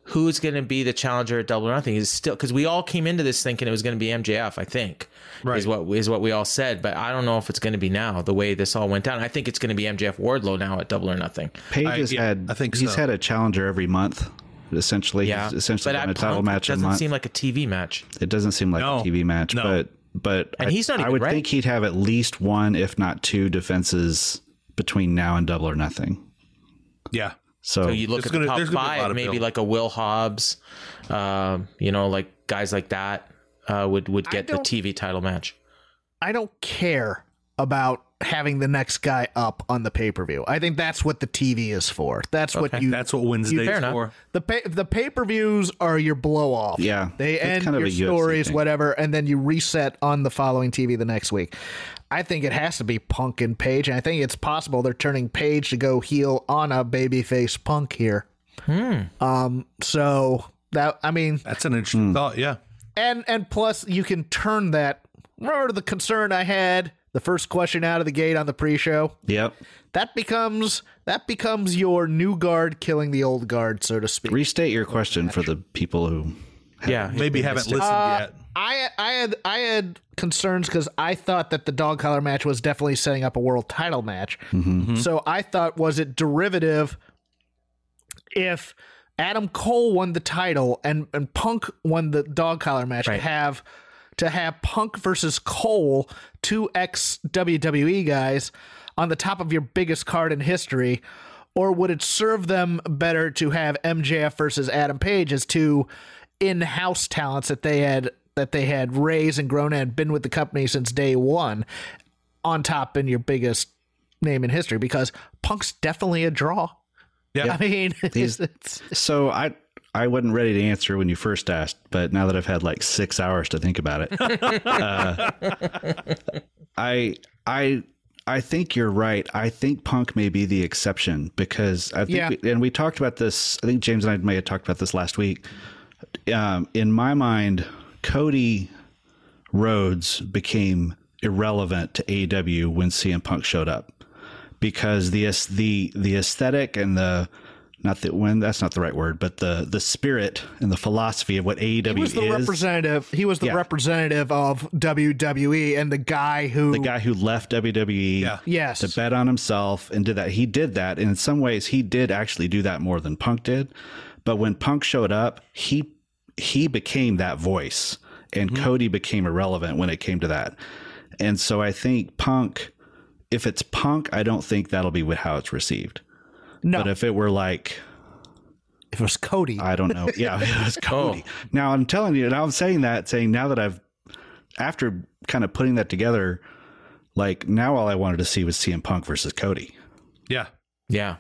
who's going to be the challenger at Double or Nothing? Is it still because we all came into this thinking it was going to be MJF. I think is what is what we all said, but I don't know if it's going to be now. The way this all went down, I think it's going to be MJF Wardlow now at Double or Nothing. Page I- has yeah, had. I think he's so. had a challenger every month. Essentially, Yeah, he's essentially but done a title Punk, match it doesn't month. seem like a TV match. it doesn't seem like No, a TV match, no. but but And I, he's not I would ready. think he'd have at least one, if not two, defenses between now and Double or Nothing. Yeah. So, So you look at gonna- the top there's gonna be a lot five, maybe build. like a Will Hobbs, um, you know, like guys like that uh, would would get the TV title match. I don't care about having the next guy up on the pay per view. I think that's what the TV is for. That's what you. That's what Wednesday's fair enough. for. the pay, the pay per views are your blow off. Yeah, they end kind of your stories, whatever, and then you reset on the following TV the next week. I think it has to be Punk and Page, and I think it's possible they're turning Page to go heel on a babyface Punk here. Um, so that I mean, That's an interesting Hmm. thought. Yeah. and and plus you can turn that. Remember the concern I had the first question out of the gate on the pre-show. yep. That becomes that becomes your new guard killing the old guard, so to speak. Restate your question for the people who. Yeah, Maybe haven't listened Uh, yet. I I had I had concerns because I thought that the dog collar match was definitely setting up a world title match. Mm-hmm. So I thought was it derivative if Adam Cole won the title and, and Punk won the dog collar match Right. to have to have Punk versus Cole, two ex WWE guys, on the top of your biggest card in history? Or would it serve them better to have MJF versus Adam Page as two in-house talents that they had that they had raised and grown and been with the company since day one on top in your biggest name in history? Because Punk's definitely a draw. Yeah. I mean, So I I wasn't ready to answer when you first asked, but now that I've had like six hours to think about it, uh, I I I think you're right. I think Punk may be the exception because I think, Yeah. and we talked about this. I think James and I may have talked about this last week. Um, in my mind, Cody Rhodes became irrelevant to AEW when CM Punk showed up because the the the aesthetic and the not that when that's not the right word, but the the spirit and the philosophy of what AEW he was the is. representative. He was the Yeah. representative of WWE and the guy who the guy who left WWE Yeah. Yes. to bet on himself and did that. He did that. And in some ways he did actually do that more than Punk did. But when Punk showed up, he he became that voice and Mm-hmm. Cody became irrelevant when it came to that. And so I think Punk if it's Punk, I don't think that'll be how it's received. No, But if it were like if it was Cody, I don't know. Yeah, it was Cody. Now I'm telling you, and I'm saying that, saying now that I've, after kind of putting that together, like now all I wanted to see was CM Punk versus Cody. Yeah. Yeah.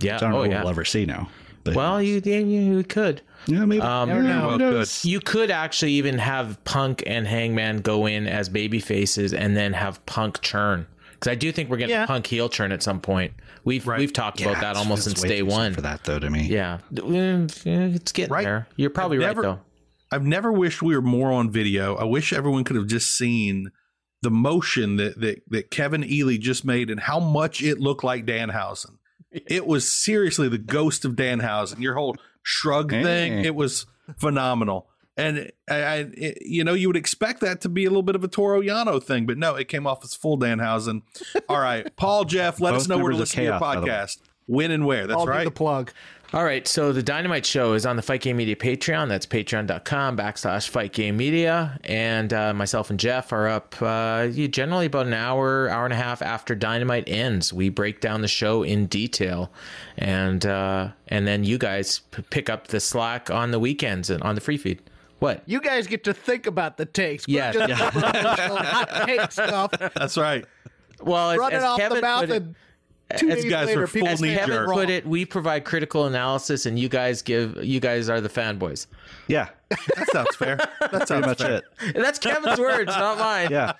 Yeah. I don't know oh, what yeah. we'll ever see now. But Well, you, you you could. yeah, maybe. Um, yeah, Well, who knows? You could actually even have Punk and Hangman go in as baby faces and then have Punk churn. Because I do think we're getting Yeah. Punk heel churn at some point. We've Right. we've talked Yeah, about that almost since day one. for that though. To me, Yeah. Mm, It's getting Right. there. You're probably I've right never- though. I've never wished we were more on video. I wish everyone could have just seen the motion that that, that Kevin Ely just made and how much it looked like Danhausen. It was seriously the ghost of Danhausen. Your whole shrug Hey. thing, it was phenomenal. And I, I it- you know, you would expect that to be a little bit of a Toro Yano thing, but no, it came off as full Danhausen. All right, Paul, Jeff, let Both us know where to members of listen to your Chaos, by the way. podcast. When and where? That's I'll do right. the plug. All right, so the Dynamite Show is on the Fight Game Media Patreon. That's patreon.com backslash Fight Game Media. And uh, myself and Jeff are up uh, generally about an hour, hour and a half after Dynamite ends. We break down the show in detail. And uh, and then you guys p- pick up the slack on the weekends and on the free feed. What? You guys get to think about the takes. We're Yes. just hot take stuff. That's right. Well, as, Run it off Kevin the mouth put it, and two These days guys later, are people full say Kevin jerk. put it, we provide critical analysis, and you guys give you guys are the fanboys. yeah, That sounds fair. That sounds pretty much fair. it. And that's Kevin's words, not mine. Yeah,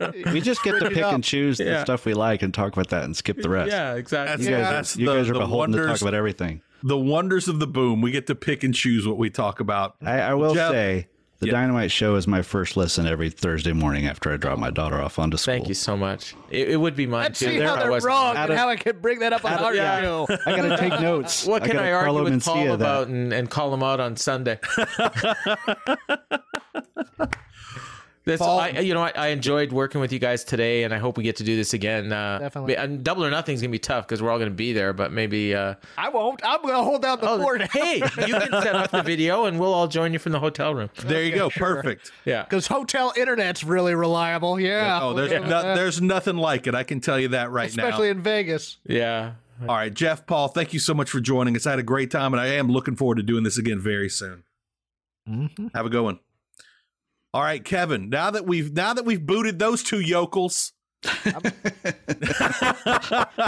we just get to pick up. and choose the Yeah. stuff we like and talk about that and skip the rest. Yeah, exactly. You Yeah, guys, that's are, you the- guys are the beholden to talk about everything. The wonders of the boom. We get to pick and choose what we talk about. I, I will Jeff- say the Yeah. Dynamite Show is my first listen every Thursday morning after I drop my daughter off onto school. Thank you so much. It, it would be mine Let's too. see There how I they're wasn't- wrong and of- how I can bring that up on our yeah. show. I gotta take notes. What can gotta I, argue Carlo with Paul Mencia that. about and, and call him out on Sunday? This, Paul- I, you know, I, I enjoyed working with you guys today, and I hope we get to do this again. Uh, Definitely. And double or nothing is gonna be tough because we're all gonna be there. But maybe, uh, I won't. I'm going to hold down the oh, fort. hey, you can set up the video, and we'll all join you from the hotel room. There you go. Perfect. Yeah. Because hotel internet's really reliable. Yeah. Oh, there's no, there's nothing like it. I can tell you that right Especially now. Especially in Vegas. Yeah. All right, Jeff, Paul, thank you so much for joining us. I had a great time, and I am looking forward to doing this again very soon. Mm-hmm. Have a good one. All right, Kevin. Now that we've now that we've booted those two yokels,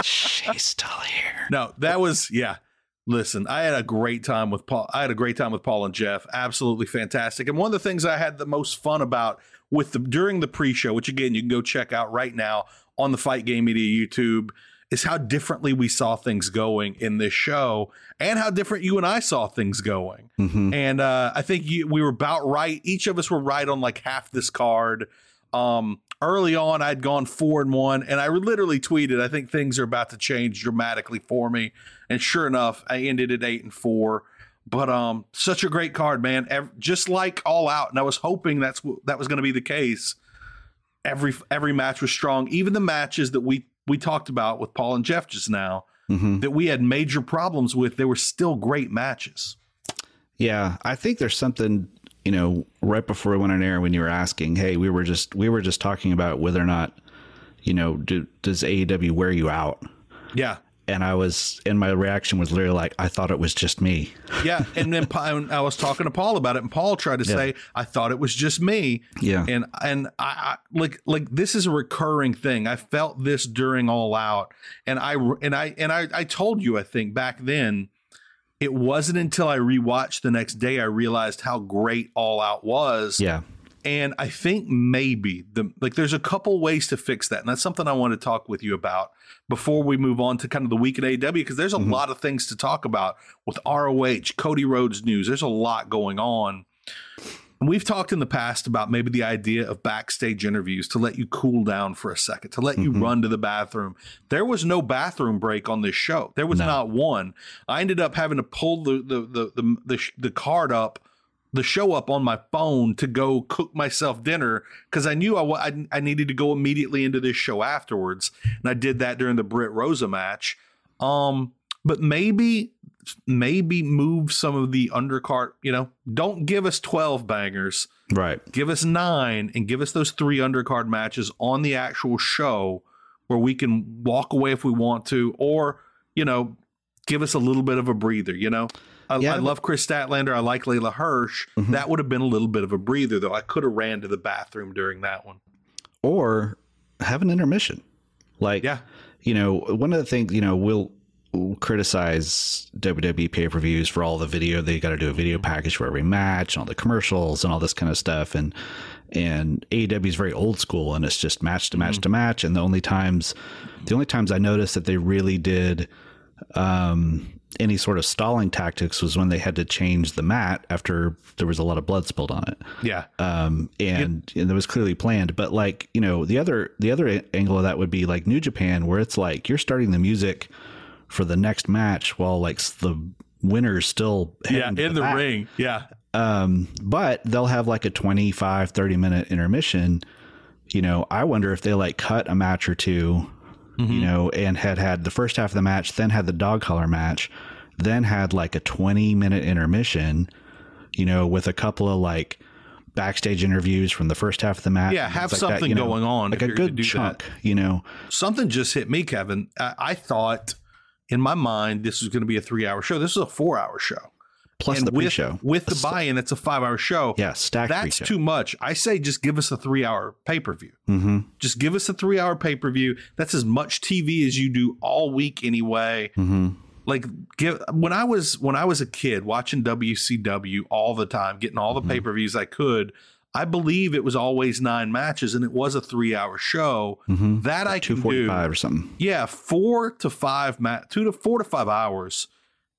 She's still here. No, that was yeah. Listen, I had a great time with Paul. I had a great time with Paul and Jeff. Absolutely fantastic. And one of the things I had the most fun about with the during the pre-show, which again you can go check out right now on the Fight Game Media YouTube, is how differently we saw things going in this show, and how different you and I saw things going. Mhm. And uh, I think you, we were about right. Each of us were right on like half this card. Um, early on, I'd gone four and one, and I literally tweeted, "I think things are about to change dramatically for me." And sure enough, I ended at eight and four. But um, such a great card, man. Just like All Out, and I was hoping that's what that was going to be the case. Every every match was strong, even the matches that we we talked about with Paul and Jeff just now. Mhm. that we had major problems with, they were still great matches. Yeah, I think there's something you know right before we went on air when you were asking, hey, we were just we were just talking about whether or not you know do, does AEW wear you out, Yeah. And I was and my reaction was literally like I thought it was just me. Yeah, and then I was talking to Paul about it, and Paul tried to Yeah. say I thought it was just me. Yeah. and and I, I like like this is a recurring thing. I felt this during All Out, and I and I and I I told you I think back then. It wasn't until I rewatched the next day I realized how great All Out was. Yeah, And I think maybe the like there's a couple ways to fix that. And that's something I want to talk with you about before we move on to kind of the week at AW because there's a mm-hmm. lot of things to talk about with ROH, Cody Rhodes news. There's a lot going on. And we've talked in the past about maybe the idea of backstage interviews to let you cool down for a second, to let you mm-hmm. run to the bathroom. There was no bathroom break on this show. There was No. not one. I ended up having to pull the the the the, the, sh- the card up the show up on my phone to go cook myself dinner because I knew I, I I needed to go immediately into this show afterwards, and I did that during the Britt Rosa match. Um, but maybe maybe move some of the undercard. You know, don't give us twelve bangers. right. Give us nine and give us those three undercard matches on the actual show where we can walk away if we want to, or you know, give us a little bit of a breather. You know, I, Yeah, I love Kris Statlander. I like Leyla Hirsch. Mhm. That would have been a little bit of a breather, though. I could have ran to the bathroom during that one. Or have an intermission, like Yeah, you know, one of the things, you know, we'll, criticize WWE pay per views for all the video. They got to do a video package for every match, and all the commercials, and all this kind of stuff. And and AEW is very old school, and it's just match to match to match. And the only times, the only times I noticed that they really did um, any sort of stalling tactics was when they had to change the mat after there was a lot of blood spilled on it yeah, um, and, and it was clearly planned. But like you know, the other the other angle of that would be like New Japan, where it's like you're starting the music for the next match while like the winner's still yeah. In the mat. ring, yeah, Um, but they'll have like a 25, 30 minute intermission. You know, I wonder if they like cut a match or 2 you know, and had had the first half of the match, then had the dog collar match, then had like a 20 minute intermission, you know, with a couple of like backstage interviews from the first half of the match. Yeah, have like that, something you know, going on Like a good do that. chunk, you know. something just hit me, Kevin. I, I thought in my mind this was going to be a three-hour show. This is a four-hour show. Plus and the with, pre-show. with the buy-in, it's a five-hour show. Yeah, stack. That's pre-show. too much. I say just give us a three-hour pay-per-view. Mm-hmm. Just give us a three-hour pay-per-view. That's as much TV as you do all week anyway. Mm-hmm. Like give when I was when I was a kid watching WCW all the time, getting all the Mm-hmm. pay-per-views I could. I believe it was always nine matches, and it was a three-hour show. Mm-hmm. That I Two can do. or something. Yeah, four to five, ma- two to four to five hours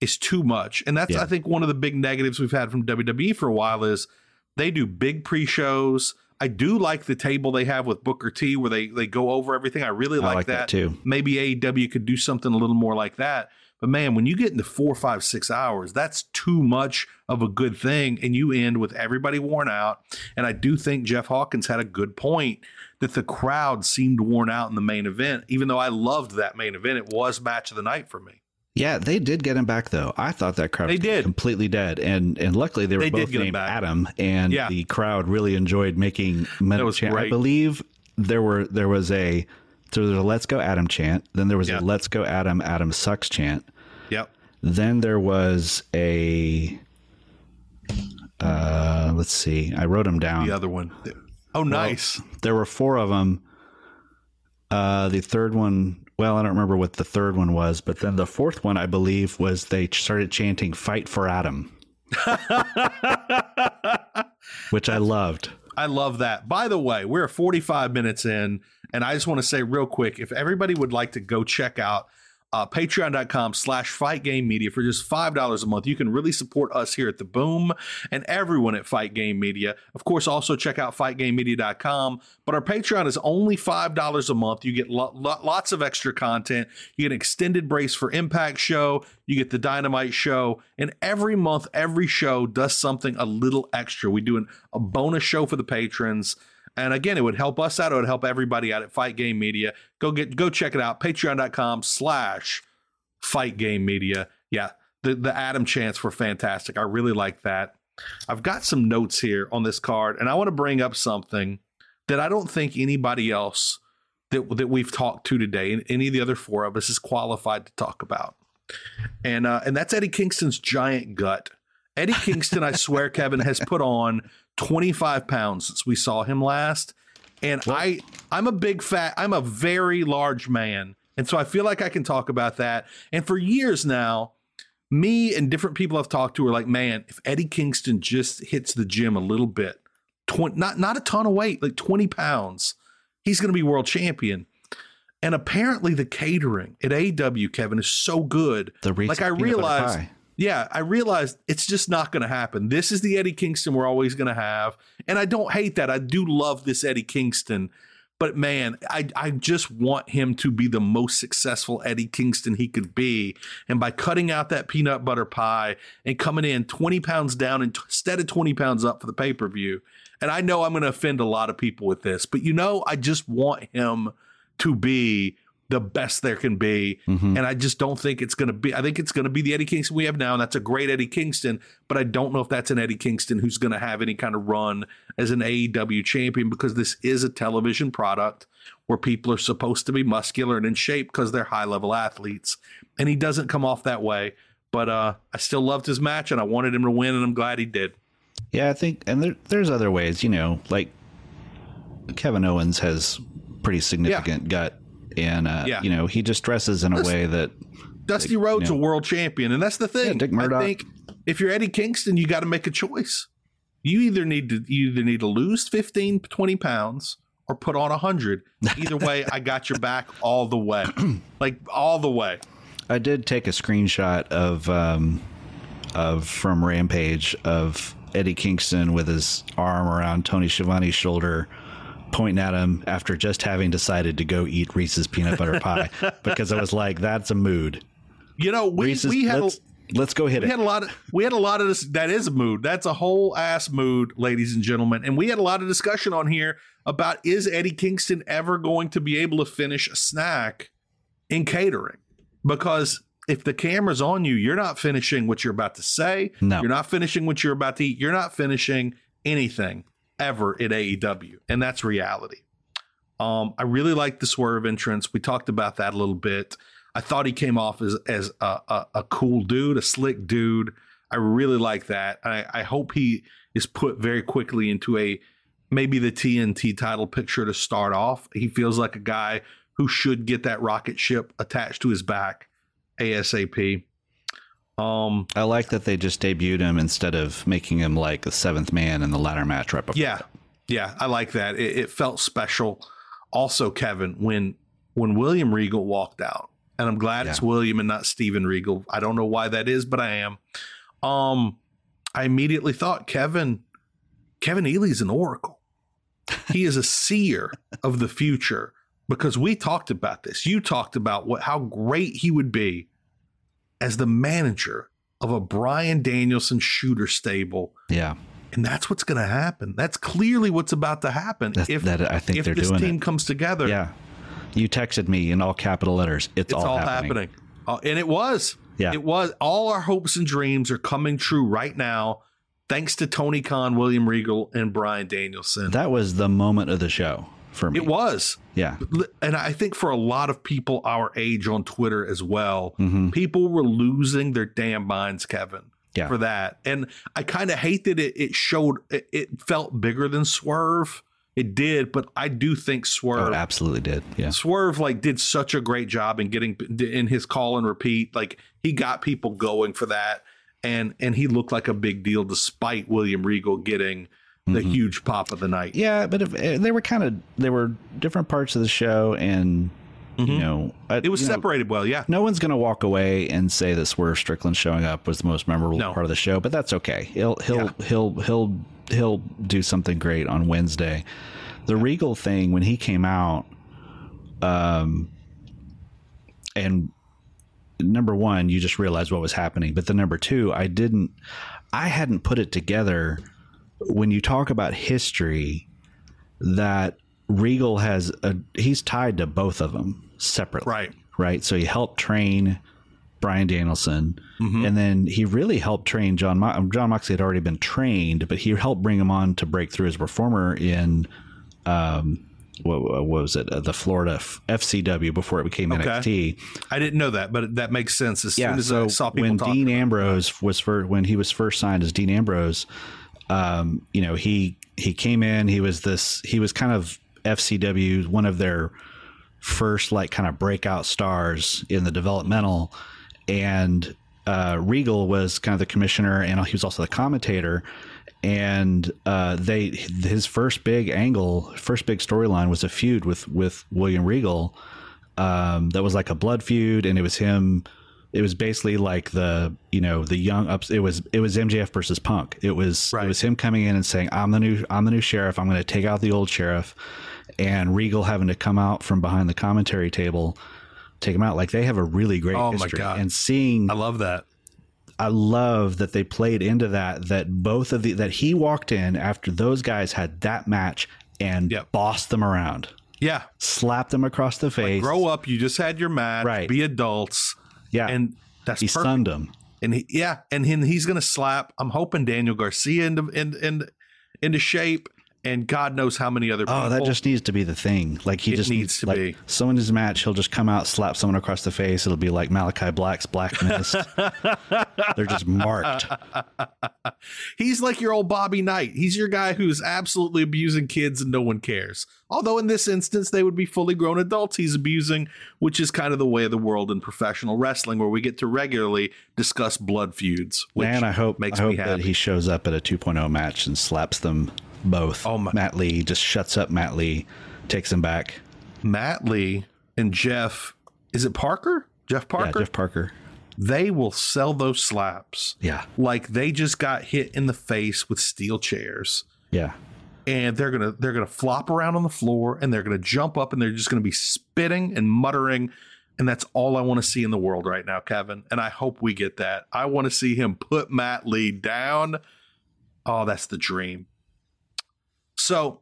is too much, and that's Yeah. I think one of the big negatives we've had from WWE for a while is they do big pre-shows. I do like the table they have with Booker T, where they they go over everything. I really I like, like that too. Maybe AEW could do something a little more like that. But man, when you get into four, five, six hours, that's too much of a good thing, and you end with everybody worn out. And I do think Jeff Hawkins had a good point that the crowd seemed worn out in the main event, even though I loved that main event. It was match of the night for me. Yeah, they did get him back though. I thought that crowd They was did. completely dead, and and luckily they were They both named. Adam, and Yeah. the crowd really enjoyed making That was chant. I believe there were there was a so there was a "Let's Go Adam" chant, then there was Yeah. a "Let's Go Adam, Adam sucks" chant, Yep. then there was a uh, let's see, I wrote them down. The other one. Oh, nice. There were four of them. Uh, the third one, well, I don't remember what the third one was, but then the fourth one, I believe, was they started chanting "Fight for Adam," which I loved. I love that. By the way, we're 45 minutes in, and I just want to say real quick if everybody would like to go check out uh, patreon.com slash fight game media for just $5 a month, you can really support us here at the Boom and everyone at Fight Game Media. Of course, also check out fightgamemedia.com. But our Patreon is only $5 a month. You get lo- lo- lots of extra content. You get an extended brace for Impact Show. You get the Dynamite Show. And every month, every show does something a little extra. We do an, a bonus show for the patrons. And again, it would help us out. It would help everybody out at Fight Game Media. Go get go check it out. Patreon.com slash fight game media. Yeah, the the Adam chants were fantastic. I really like that. I've got some notes here on this card, and I want to bring up something that I don't think anybody else that that we've talked to today, and any of the other four of us, is qualified to talk about. And uh, and that's Eddie Kingston's giant gut. Eddie Kingston, I swear, Kevin has put on 25 pounds since we saw him last. And I I'm a big fat, I'm a very large man. And so I feel like I can talk about that. And for years now, me and different people I've talked to are like, man, if Eddie Kingston just hits the gym a little bit, 20, not not a ton of weight, like 20 pounds, he's going to be world champion. And apparently, the catering at AW Kevin is so good. The like I peanut butter realized, pie. Yeah, I realized it's just not going to happen. This is the Eddie Kingston we're always going to have, and I don't hate that. I do love this Eddie Kingston, but man, I I just want him to be the most successful Eddie Kingston he could be, and by cutting out that peanut butter pie and coming in twenty pounds down instead of twenty pounds up for the pay per view. And I know I'm going to offend a lot of people with this, but you know, I just want him to be the best there can be. And I just don't think it's going to be, I think it's going to be the Eddie Kingston we have now. And that's a great Eddie Kingston, but I don't know if that's an Eddie Kingston who's going to have any kind of run as an AEW champion because this is a television product where people are supposed to be muscular and in shape because they're high level athletes. And he doesn't come off that way. But uh, I still loved his match and I wanted him to win, and I'm glad he did. Yeah, I think, and there, there's other ways, you know, like Kevin Owens has pretty significant gut, and uh, Yeah. you know, he just dresses in a Listen, way that Dusty Like, Rhodes you a world champion, and that's the thing. Yeah, Dick I Murdoch. think if you're Eddie Kingston, you got to make a choice. You either need to you either need to lose 15, 20 pounds or put on 100. Either way, I got your back all the way. Like all the way. I did take a screenshot of um, of from Rampage of Eddie Kingston with his arm around Tony Schiavone's shoulder, pointing at him after just having decided to go eat Reese's peanut butter pie because I was like, "That's a mood." You know, we Reese's, we had a, let's, let's go hit we it. had a lot of we had a lot of this that is a mood that's a whole ass mood ladies and gentlemen and we had a lot of discussion on here about is eddie kingston ever going to be able to finish a snack in catering because if the camera's on you you're not finishing what you're about to say No. you're not finishing what you're about to eat you're not finishing anything ever at aew and that's reality um, I really like the swerve entrance. We talked about that a little bit. I thought he came off as as a, a, a cool dude, a slick dude. I really like that. I, I hope he is put very quickly into a maybe the TNT title picture to start off. He feels like a guy who should get that rocket ship attached to his back ASAP. Um, I like that they just debuted him instead of making him like the seventh man in the ladder match right before. Yeah, yeah, I like that. It, it felt special. Also, Kevin, when when William Regal walked out, and I'm glad it's William and not Steven Regal. I don't know why that is, but I am. Um, I immediately thought Kevin, Kevin Ely's an oracle. He is a seer of the future because we talked about this. You talked about what how great he would be as the manager of a Bryan Danielson shooter stable yeah. and that's what's going to happen. That's clearly what's about to happen. That's- if that- I think if this team it. comes together, Yeah. You texted me in all capital letters. It's, it's all, happening. happening. Uh, and it was. Yeah. It was. All our hopes and dreams are coming true right now, thanks to Tony Khan, William Regal, and Bryan Danielson. That was the moment of the show for me. it was. Yeah. And I think for a lot of people our age on Twitter as well, Mhm. people were losing their damn minds, Kevin. Yeah. for that. And I kind of hate that it, it showed it, it felt bigger than Swerve. It did, but I do think Oh, Swerve it absolutely did. Yeah. Swerve like did such a great job in getting in his call and repeat. Like he got people going for that, and and he looked like a big deal despite William Regal getting the huge pop of the night. Mm-hmm. Yeah, but if, uh, they were kind of they were different parts of the show, and you know, I- Mm-hmm. It was you know, separated well, yeah. No one's going to walk away and say that Swerve Strickland showing up was the most memorable No. part of the show, but that's okay. He'll he'll he'll he'll he'll do something great on Wednesday. The Regal thing when he came out, um, and number one, you just realized what was happening, but the number two, I didn't, I hadn't put it together. When you talk about history, that Regal has a he's tied to both of them separately Right. right? So he helped train Bryan Danielson, Mm-hmm. and then he really helped train Jon. Mo- Jon Moxley had already been trained, but he helped bring him on to break through as a performer in, um, what, what was it? Uh, the Florida F- FCW before it became Okay. NXT. I didn't know that, but that makes sense. As Yeah, soon as so I saw people when. Dean Ambrose was for when he was first signed as Dean Ambrose, um, you know he he came in. He was this. He was kind of FCW, one of their first like kind of breakout stars in the developmental, and uh, Regal was kind of the commissioner, and he was also the commentator. And uh, they his first big angle, first big storyline was a feud with with William Regal. Um, that was like a blood feud, and it was him. It was basically like the you know the young ups. It was it was MJF versus Punk. It was it was him coming in and saying I'm the new I'm the new sheriff. I'm going to take out the old sheriff, and Regal having to come out from behind the commentary table, take him out. Like they have a really great Oh my history. God. And seeing I love that. I love that they played into that. That both of the that he walked in after those guys had that match and bossed them around. Yeah, slapped them across the face. Grow up. You just had your match. Right. Be adults. Yeah. And that's he perfect. stunned them. And he, yeah, and he, he's going to slap. I'm hoping Daniel Garcia into in, in, into shape, and God knows how many other. Oh, that just needs to be the thing. Like he It just needs to like, be. In his match, he'll just come out, slap someone across the face. It'll be like Malakai Black's Black Mist. They're just marked. He's like your old Bobby Knight. He's your guy who's absolutely abusing kids and no one cares. Although in this instance, they would be fully grown adults he's abusing, which is kind of the way of the world in professional wrestling, where we get to regularly discuss blood feuds. Which Man, I hope makes I hope me happy. that he shows up at a 2.0 match and slaps them both. Oh my. Matt Lee just shuts up Matt Lee, takes him back. Matt Lee and Jeff, is it Parker? Jeff Parker? Yeah, Jeff Parker. They will sell those slaps. Yeah. Like they just got hit in the face with steel chairs. Yeah. and they're gonna they're gonna flop around on the floor and they're gonna jump up and they're just gonna be spitting and muttering and that's all I want to see in the world right now, Kevin. And I hope we get that. I want to see him put Matt Lee down. Oh, that's the dream. So,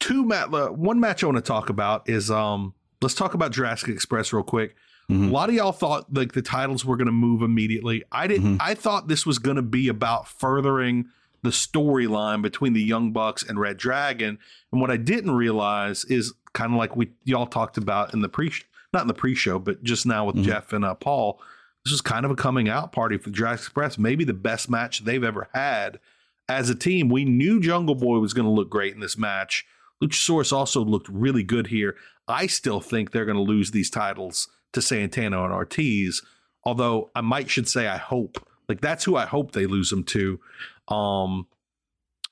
two mat uh, one match I want to talk about is um let's talk about Jurassic Express real quick. A lot of y'all thought like the titles were going to move immediately. I didn't. I thought this was going to be about furthering the storyline between the Young Bucks and Red Dragon. And what I didn't realize is kind of like we y'all talked about in the pre, not in the pre-show, but just now with Jeff and uh, Paul. This is kind of a coming out party for Jurassic Express. Maybe the best match they've ever had as a team. We knew Jungle Boy was going to look great in this match. Luchasaurus also looked really good here. I still think they're going to lose these titles to Santana and Ortiz. Although I might should say I hope. Like that's who I hope they lose them to. Um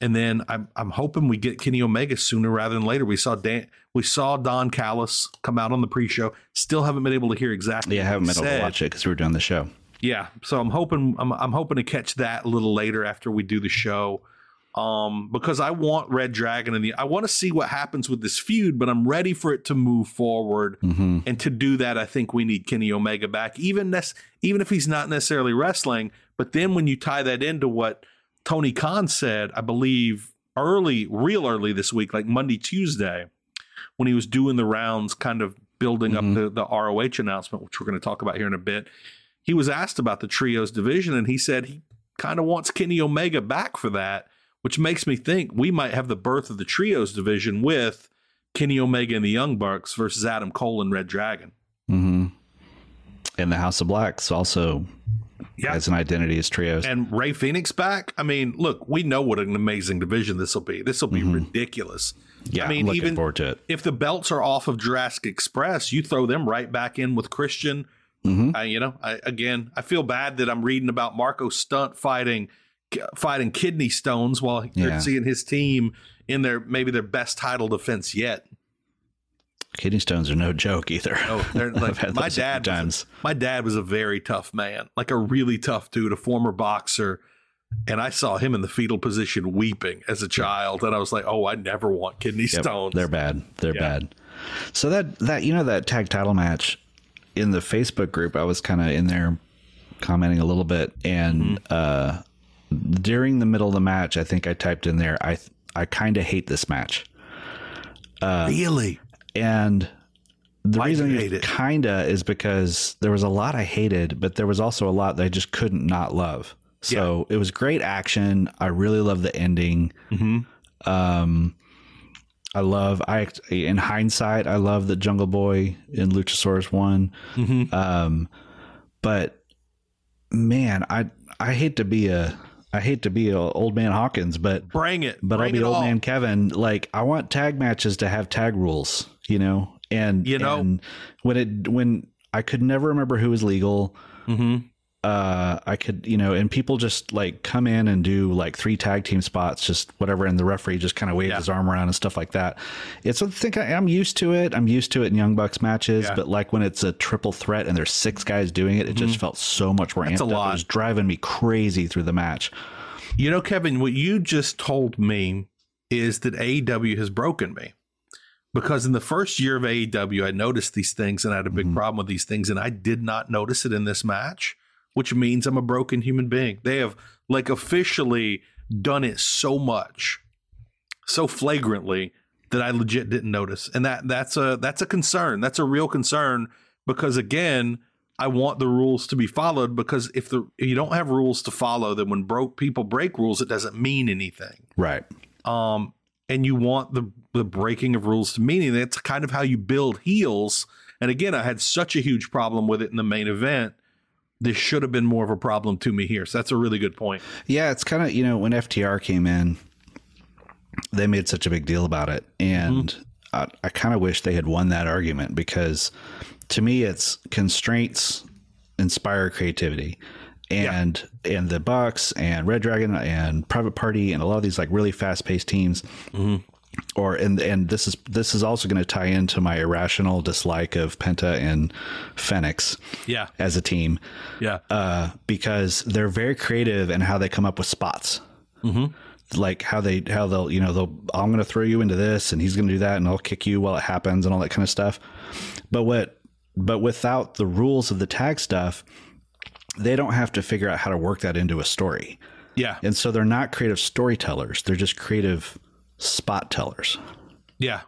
and then I'm I'm hoping we get Kenny Omega sooner rather than later. We saw Dan we saw Don Callis come out on the pre-show. Still haven't been able to hear exactly. Yeah, I haven't been able to watch it because we were doing the show. Yeah, so I'm hoping I'm I'm hoping to catch that a little later after we do the show, um, because I want Red Dragon and the I want to see what happens with this feud, but I'm ready for it to move forward, Mm-hmm. and to do that, I think we need Kenny Omega back, even nec- even if he's not necessarily wrestling. But then when you tie that into what Tony Khan said, I believe early, real early this week, like Monday, Tuesday, when he was doing the rounds, kind of building up the, the ROH announcement, which we're going to talk about here in a bit. He was asked about the trios division, and he said he kind of wants Kenny Omega back for that, which makes me think we might have the birth of the trios division with Kenny Omega and the Young Bucks versus Adam Cole and Red Dragon. Mm-hmm. And the House of Blacks also has an identity as trios. And Rey Fenix back. I mean, look, we know what an amazing division this will be. This will be ridiculous. Mm-hmm. Yeah, I mean, I'm looking even forward to it. if the belts are off of Jurassic Express, you throw them right back in with Christian. Mm-hmm. I, you know, I, again, I feel bad that I'm reading about Marko Stunt fighting fighting kidney stones while Yeah. they're seeing his team in their maybe their best title defense yet. Kidney stones are no joke either. Oh, they're like my dad. Was a, my dad was a very tough man, like a really tough dude, a former boxer. And I saw him in the fetal position weeping as a child, and I was like, "Oh, I never want kidney Yep, stones." They're bad. They're Yeah. bad. So that that you know that tag title match in the Facebook group, I was kind of in there commenting a little bit, and Mm-hmm. uh, during the middle of the match, I think I typed in there, I I, I kind of hate this match. Uh, really? and the Why reason you I hate it? kinda is because there was a lot I hated, but there was also a lot that I just couldn't not love. So it was great action. I really love the ending. Mm-hmm. Um, I love I in hindsight I love that Jungle Boy in Luchasaurus won. Mm-hmm. Um, but man, I I hate to be a I hate to be a old man Hawkins, but Bring it. but Bring I'll be old all. man Kevin. Like I want tag matches to have tag rules, you know. And You know- and when it when I could never remember who was legal. Mm-hmm. Uh, I could you know, and people just like come in and do like three tag team spots, just whatever, and the referee just kind of waves Yeah. his arm around and stuff like that. It's I think I, I'm used to it. I'm used to it in Young Bucks matches, Yeah. but like when it's a triple threat and there's six guys doing it, it just felt so much more Mm-hmm. A lot. It was driving me crazy through the match. You know, Kevin, what you just told me is that AEW has broken me. Because in the first year of AEW, I noticed these things and I had a big Mm-hmm. problem with these things, and I did not notice it in this match, which means I'm a broken human being. They have like officially done it so much, so flagrantly that I legit didn't notice. And that that's a that's a concern. That's a real concern because again, I want the rules to be followed because if the if you don't have rules to follow, then when broke people break rules, it doesn't mean anything. Right. Um, and you want the the breaking of rules to mean anything. That's kind of how you build heels. And again, I had such a huge problem with it in the main event. This should have been more of a problem to me here. So that's a really good point. Yeah, it's kind of you know when FTR came in, they made such a big deal about it, and Mm-hmm. I, I kind of wish they had won that argument because to me, it's constraints inspire creativity, and and the Bucks and Red Dragon and Private Party and a lot of these like really fast paced teams. Or and and this is this is also going to tie into my irrational dislike of Penta and Fenix Yeah. as a team Yeah. uh, because they're very creative in how they come up with spots. Mm-hmm. Like how they how they'll you know they'll I'm going to throw you into this and he's going to do that and I'll kick you while it happens and all that kind of stuff. But what but without the rules of the tag stuff, they don't have to figure out how to work that into a story. yeah. And so they're not creative storytellers. They're just creative spot tellers. Yeah.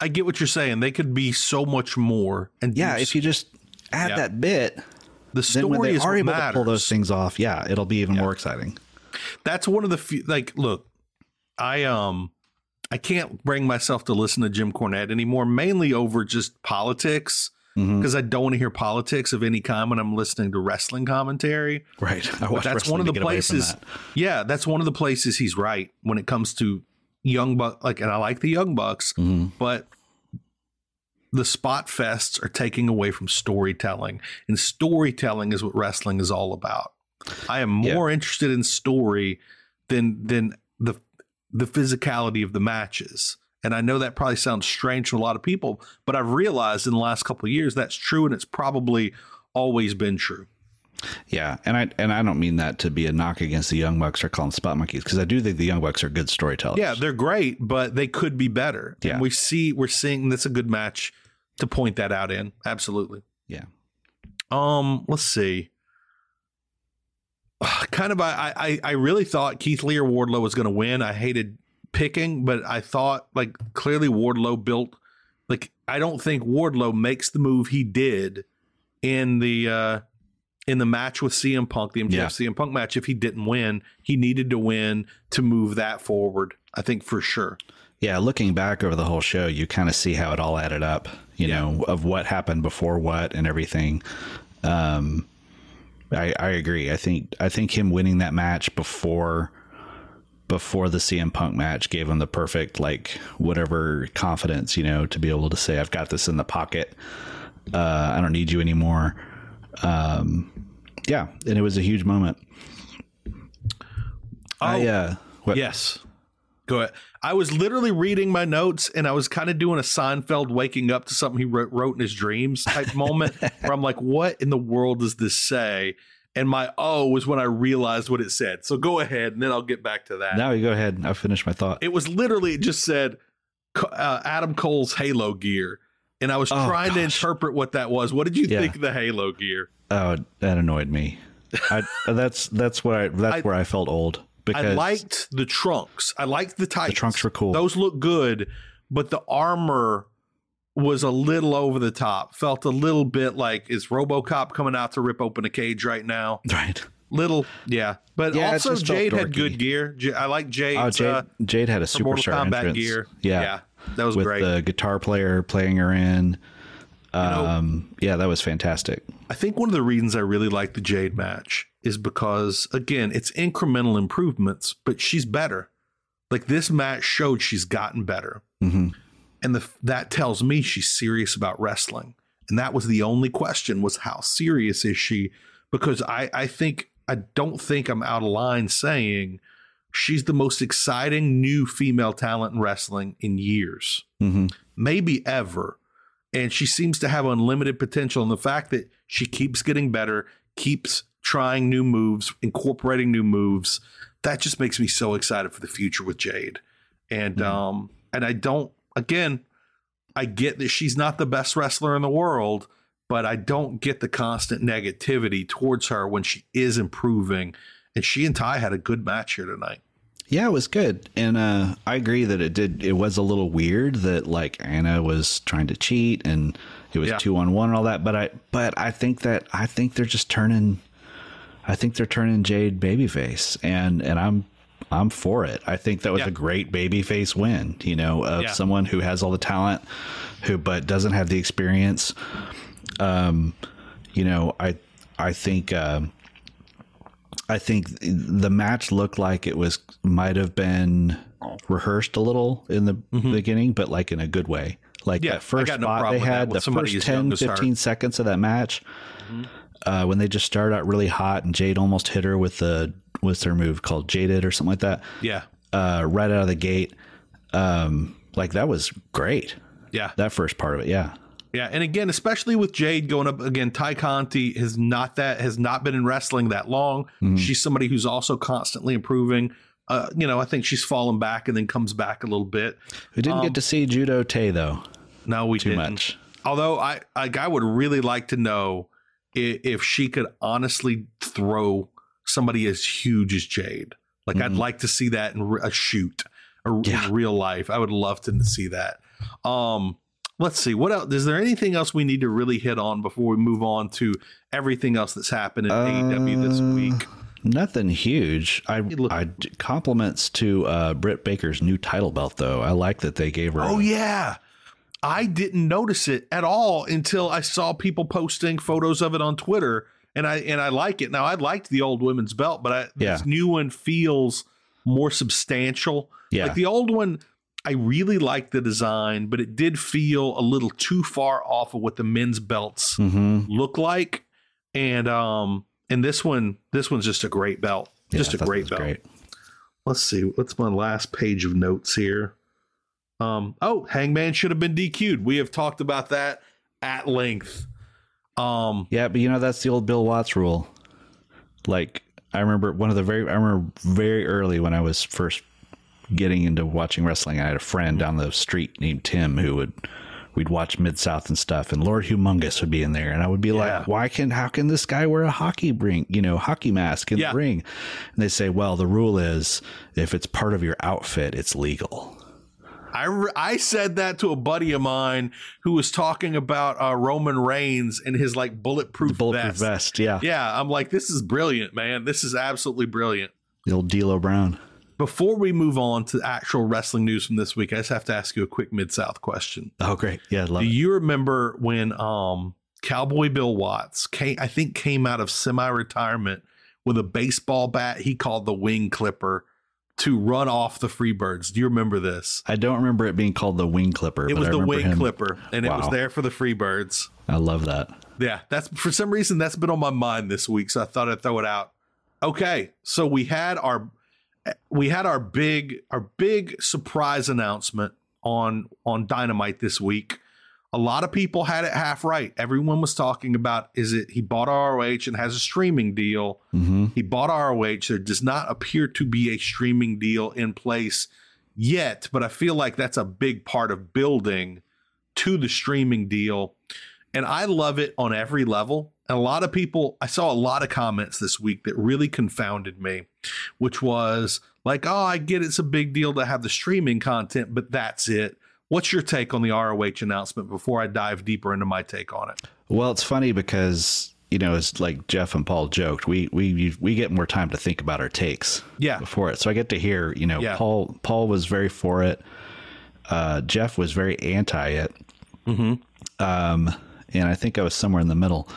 I get what you're saying. They could be so much more. And Yeah, if you just add Yeah. that bit, the then when story they is are able matters. to pull those things off, yeah, it'll be even more exciting. That's one of the few, like, look, I um, I can't bring myself to listen to Jim Cornette anymore, mainly over just politics, Mhm. because I don't want to hear politics of any kind when I'm listening to wrestling commentary. Right. I watch that's one of the get away from places. that. Yeah, that's one of the places he's right when it comes to young buck. Like, and I like the young bucks, Mhm. but the spot fests are taking away from storytelling, and storytelling is what wrestling is all about. I am Yeah. more interested in story than than the the physicality of the matches. And I know that probably sounds strange to a lot of people, but I've realized in the last couple of years that's true, and it's probably always been true. Yeah, and I and I don't mean that to be a knock against the Young Bucks or call them spot monkeys because I do think the Young Bucks are good storytellers. Yeah, they're great, but they could be better. Yeah. And we see we're seeing that's a good match to point that out in. Absolutely. yeah. Um, let's see. Kind of I I I really thought Keith Lee or Wardlow was gonna win. I hated picking, but I thought like clearly Wardlow built like I don't think Wardlow makes the move he did in the uh in the match with CM Punk, the MJF Yeah. CM Punk match, if he didn't win, he needed to win to move that forward. I think for sure. Yeah, looking back over the whole show, you kind of see how it all added up, you Yeah. know, of what happened before what and everything. Um, I, I agree. I think I think him winning that match before before the CM Punk match gave him the perfect like whatever confidence, you know, to be able to say I've got this in the pocket. Uh, I don't need you anymore. Um, yeah, and it was a huge moment. I uh, what, Oh, Yes. Go ahead. I was literally reading my notes and I was kind of doing a Seinfeld waking up to something he wrote, wrote in his dreams type moment where I'm like, what in the world does this say? And my oh was when I realized what it said. So go ahead and then I'll get back to that. Now you go ahead. I finished my thought. It was literally, it just said uh, Adam Cole's Halo gear. And I was Oh, trying to interpret what that was. What did you Yeah. think of the Halo gear? Oh, that annoyed me. I, that's that's where I, that's I- where I felt old because I liked the trunks. I liked the tights. trunks were cool. Those look good, but the armor was a little over the top. Felt a little bit like is RoboCop coming out to rip open a cage right now? Right. Little, yeah. But Yeah, also Jade had good gear. I like Jade. Oh, Jade, uh, Jade had a super sharp superstar entrance. gear. Yeah, Yeah, that was with great. the guitar player playing her in. know- Um, yeah, that was fantastic. I think one of the reasons I really like the Jade match is because again, it's incremental improvements, but she's better. Like this match showed she's gotten better. hmm and the, that tells me she's serious about wrestling. And that was the only question was how serious is she? Because i i think i don't think i'm out of line saying she's the most exciting new female talent in wrestling in years. Hmm maybe ever. And she seems to have unlimited potential. And the fact that she keeps getting better keeps trying new moves incorporating new moves that just makes me so excited for the future with jade. And um and i don't again i get that she's not the best wrestler in the world but i don't get the constant negativity towards her when she is improving and she and tay had a good match here tonight Yeah, it was good, and uh, I agree that it did. It was a little weird that like Anna was trying to cheat, and it was Yeah. two on one and all that. But I, but I think that I think they're just turning. I think they're turning Jade babyface, and and I'm I'm for it. I think that was Yeah. a great babyface win. You know, of Yeah. someone who has all the talent, who but doesn't have the experience. Um, you know, I I think. Um, I think the match looked like it was might have been rehearsed a little in the beginning, but like in a good way. Like Mm-hmm. Yeah, that first no spot they had, the first as 10, as her. 15 seconds of that match, Mm-hmm. uh, when they just started out really hot and Jade almost hit her with the, what's their move called Jaded or something like that, yeah uh, right out of the gate. Um, like that was great. yeah That first part of it. Yeah. Yeah, and again, especially with Jade going up again, Tay Conti has not that has not been in wrestling that long. Mm-hmm. She's somebody who's also constantly improving. Uh, you know, I think she's fallen back and then comes back a little bit. We didn't Um, get to see Judo Tay though. No, we Too didn't. much. Although I like, I would really like to know if, if she could honestly throw somebody as huge as Jade. Like, I'd Mhm. like to see that in a shoot, or Yeah. in real life. I would love to see that. Um, let's see what else. Is there anything else we need to really hit on before we move on to everything else that's happened in AEW this Uh, week? Nothing huge. I, I compliments to uh, Britt Baker's new title belt though. I like that they gave her. Oh a- yeah. I didn't notice it at all until I saw people posting photos of it on Twitter and I and I like it. Now I liked the old women's belt, but I, Yeah. this new one feels more substantial. Yeah. Like the old one I really liked the design, but it did feel a little too far off of what the men's belts Mhm. look like. And um and this one this one's just a great belt. Yeah, just a great belt Great. let's see what's my last page of notes here um oh hangman should have been dq'd we have talked about that at length um Yeah, but you know that's the old Bill Watts rule. Like I remember one of the very I remember very early when I was first getting into watching wrestling. I had a friend down the street named Tim who would we'd watch Mid South and stuff, and Lord Humongous would be in there, and I would be Yeah. like, "Why can how can this guy wear a hockey ring, you know, hockey mask in Yeah. the ring?" And they say, "Well, the rule is if it's part of your outfit, it's legal." I, re- I said that to a buddy of mine who was talking about uh, Roman Reigns and his like bulletproof, Bulletproof vest. vest, yeah, Yeah, I'm like, this is brilliant, man. This is absolutely brilliant. the old D'Lo Brown. Before we move on to actual wrestling news from this week, I just have to ask you a quick Mid South question. Oh, great, yeah, love Do it. you remember when um Cowboy Bill Watts came I think came out of semi-retirement with a baseball bat he called the wing clipper to run off the Freebirds? Do you remember this? I don't remember it being called the wing clipper. It was the wing him- clipper and it was there for the Freebirds. I love that. Yeah, that's for some reason that's been on my mind this week, so I thought I'd throw it out. Okay, so we had our we had our big our big surprise announcement on on Dynamite this week. A lot of people had it half right. Everyone was talking about is it he bought ROH and has a streaming deal. hmm He bought ROH. There does not appear to be a streaming deal in place yet, but I feel like that's a big part of building to the streaming deal. And I love it on every level. And a lot of people, I saw a lot of comments this week that really confounded me, which was like, oh, I get it's a big deal to have the streaming content, but that's it. What's your take on the ROH announcement before I dive deeper into my take on it? Well, it's funny because you know, it's like Jeff and Paul joked, we we we get more time to think about our takes. Yeah. Before it, so I get to hear. You know, Yeah. Paul Paul was very for it. Uh, Jeff was very anti it. Mm-hmm. Um, and I think I was somewhere in the middle.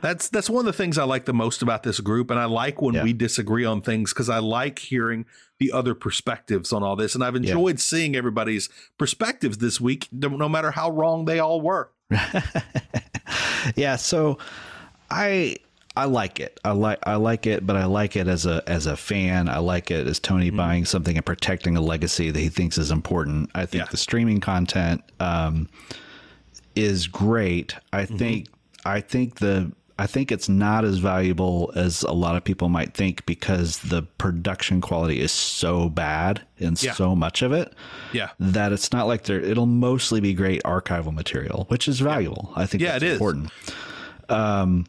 That's that's one of the things I like the most about this group, and I like when Yeah. we disagree on things because I like hearing the other perspectives on all this, and I've enjoyed seeing everybody's perspectives this week, no no matter how wrong they all were. yeah so i i like it i like i like it but i like it as a as a fan i like it as tony Mm-hmm. buying something and protecting a legacy that he thinks is important i think Yeah. the streaming content um is great i Mm-hmm. think i think the I think it's not as valuable as a lot of people might think because the production quality is so bad in Yeah. so much of it Yeah, that it's not like there it'll mostly be great archival material, which is valuable. I think Yeah, that's it is. important. Um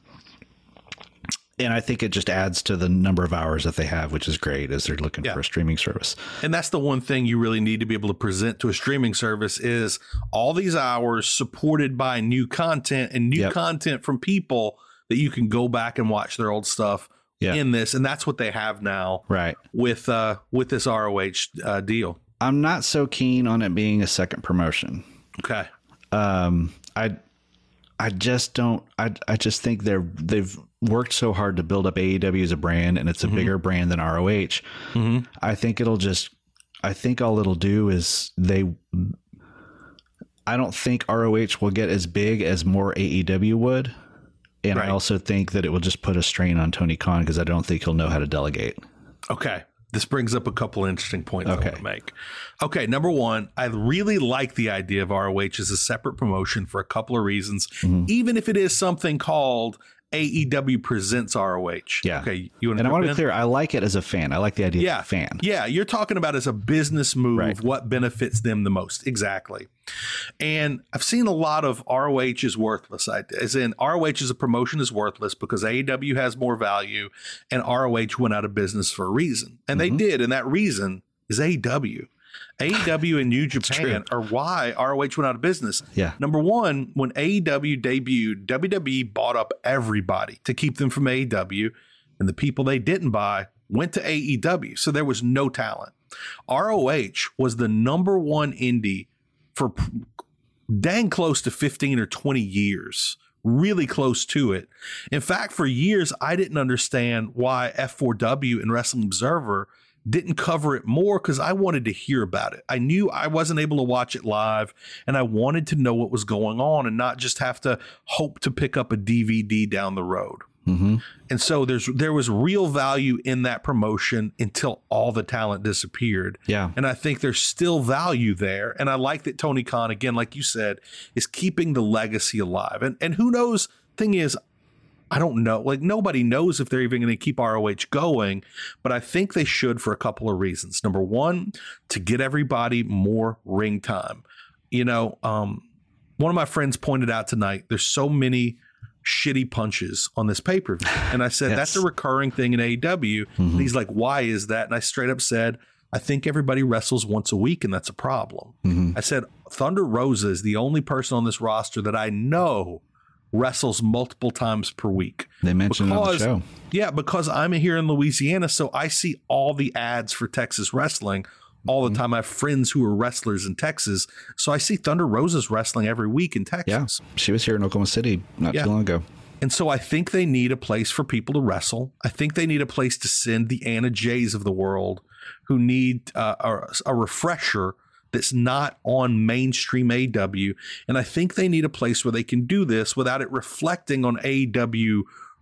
and I think it just adds to the number of hours that they have, which is great as they're looking Yeah. for a streaming service. and that's the one thing you really need to be able to present to a streaming service is all these hours supported by new content and new Yep. content from people that you can go back and watch their old stuff Yeah. in this, and that's what they have now Right. with uh with this ROH uh, deal. I'm not so keen on it being a second promotion. Okay. Um I I just don't I I just think they're they've worked so hard to build up AEW as a brand and it's a bigger brand than ROH. Mm-hmm. I think it'll just I think all it'll do is they I don't think ROH will get as big as more AEW would. And Right. I also think that it will just put a strain on Tony Khan because I don't think he'll know how to delegate. Okay. This brings up a couple interesting points I Okay. want to make. Okay, number one, I really like the idea of ROH as a separate promotion for a couple of reasons, Mm-hmm. even if it is something called AEW Presents ROH. Yeah. Okay. You want And I want to be clear, I like it as a fan. I like the idea Yeah. of a fan. Yeah. You're talking about as a business move, Right. what benefits them the most. Exactly. And I've seen a lot of ROH is worthless. I- As in, ROH as a promotion is worthless because AEW has more value and ROH went out of business for a reason. And Mm-hmm. they did. And that reason is AEW. AEW and New Japan are why ROH went out of business. Yeah. Number one, when AEW debuted, WWE bought up everybody to keep them from AEW, and the people they didn't buy went to AEW. So there was no talent. ROH was the number one indie for dang close to 15 or 20 years. Really close to it. In fact, for years, I didn't understand why F4W and Wrestling Observer didn't cover it more because I wanted to hear about it. I knew I wasn't able to watch it live and I wanted to know what was going on and not just have to hope to pick up a DVD down the road. Mm-hmm. And so there's there was real value in that promotion until all the talent disappeared. Yeah. And I think there's still value there. And I like that Tony Khan, again, like you said, is keeping the legacy alive. And and who knows? Thing is, I don't know. Like nobody knows if they're even going to keep ROH going, but I think they should for a couple of reasons. Number one, to get everybody more ring time. You know, um, one of my friends pointed out tonight. There's so many shitty punches on this pay per view, and I said Yes. that's a recurring thing in AEW. And he's like, "Why is that?" And I straight up said. I think everybody wrestles once a week, and that's a problem. I said Thunder Rosa is the only person on this roster that I know wrestles multiple times per week. They mentioned it on the show. Yeah, because I'm here in Louisiana, so I see all the ads for Texas wrestling all Mm-hmm. the time. I have friends who are wrestlers in Texas, so I see Thunder Rosa's wrestling every week in Texas. Yeah. She was here in Oklahoma City not Yeah. too long ago. And so I think they need a place for people to wrestle. I think they need a place to send the Anna Jays of the world who need uh, a, a refresher that's not on mainstream AW. And I think they need a place where they can do this without it reflecting on AEW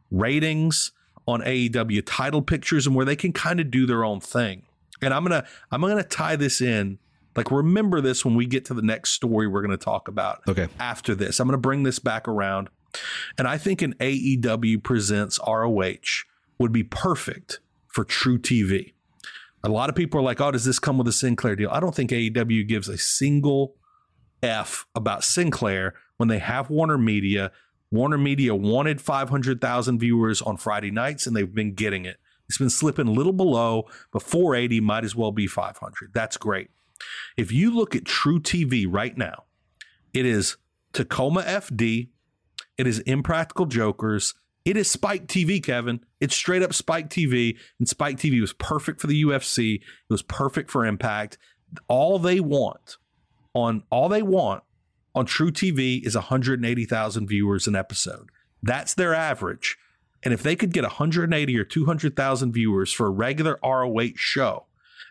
ratings, on AEW title pictures, and where they can kind of do their own thing. And I'm gonna I'm gonna tie this in. Like remember this when we get to the next story we're gonna talk about Okay. after this. I'm gonna bring this back around. And I think an AEW presents ROH would be perfect for truTV. A lot of people are like, oh, does this come with a Sinclair deal? I don't think AEW gives a single F about Sinclair when they have Warner Media. Warner Media wanted 500,000 viewers on Friday nights, and they've been getting it. It's been slipping a little below, but 480 might as well be 500. That's great. If you look at truTV right now, it is Tacoma FD, it is Impractical Jokers, it is Spike TV, Kevin. It's straight up Spike TV, and Spike TV was perfect for the UFC. It was perfect for Impact. All they want on all they want on truTV is 180,000 viewers an episode. That's their average. And if they could get 180 or 200,000 viewers for a regular ROH show,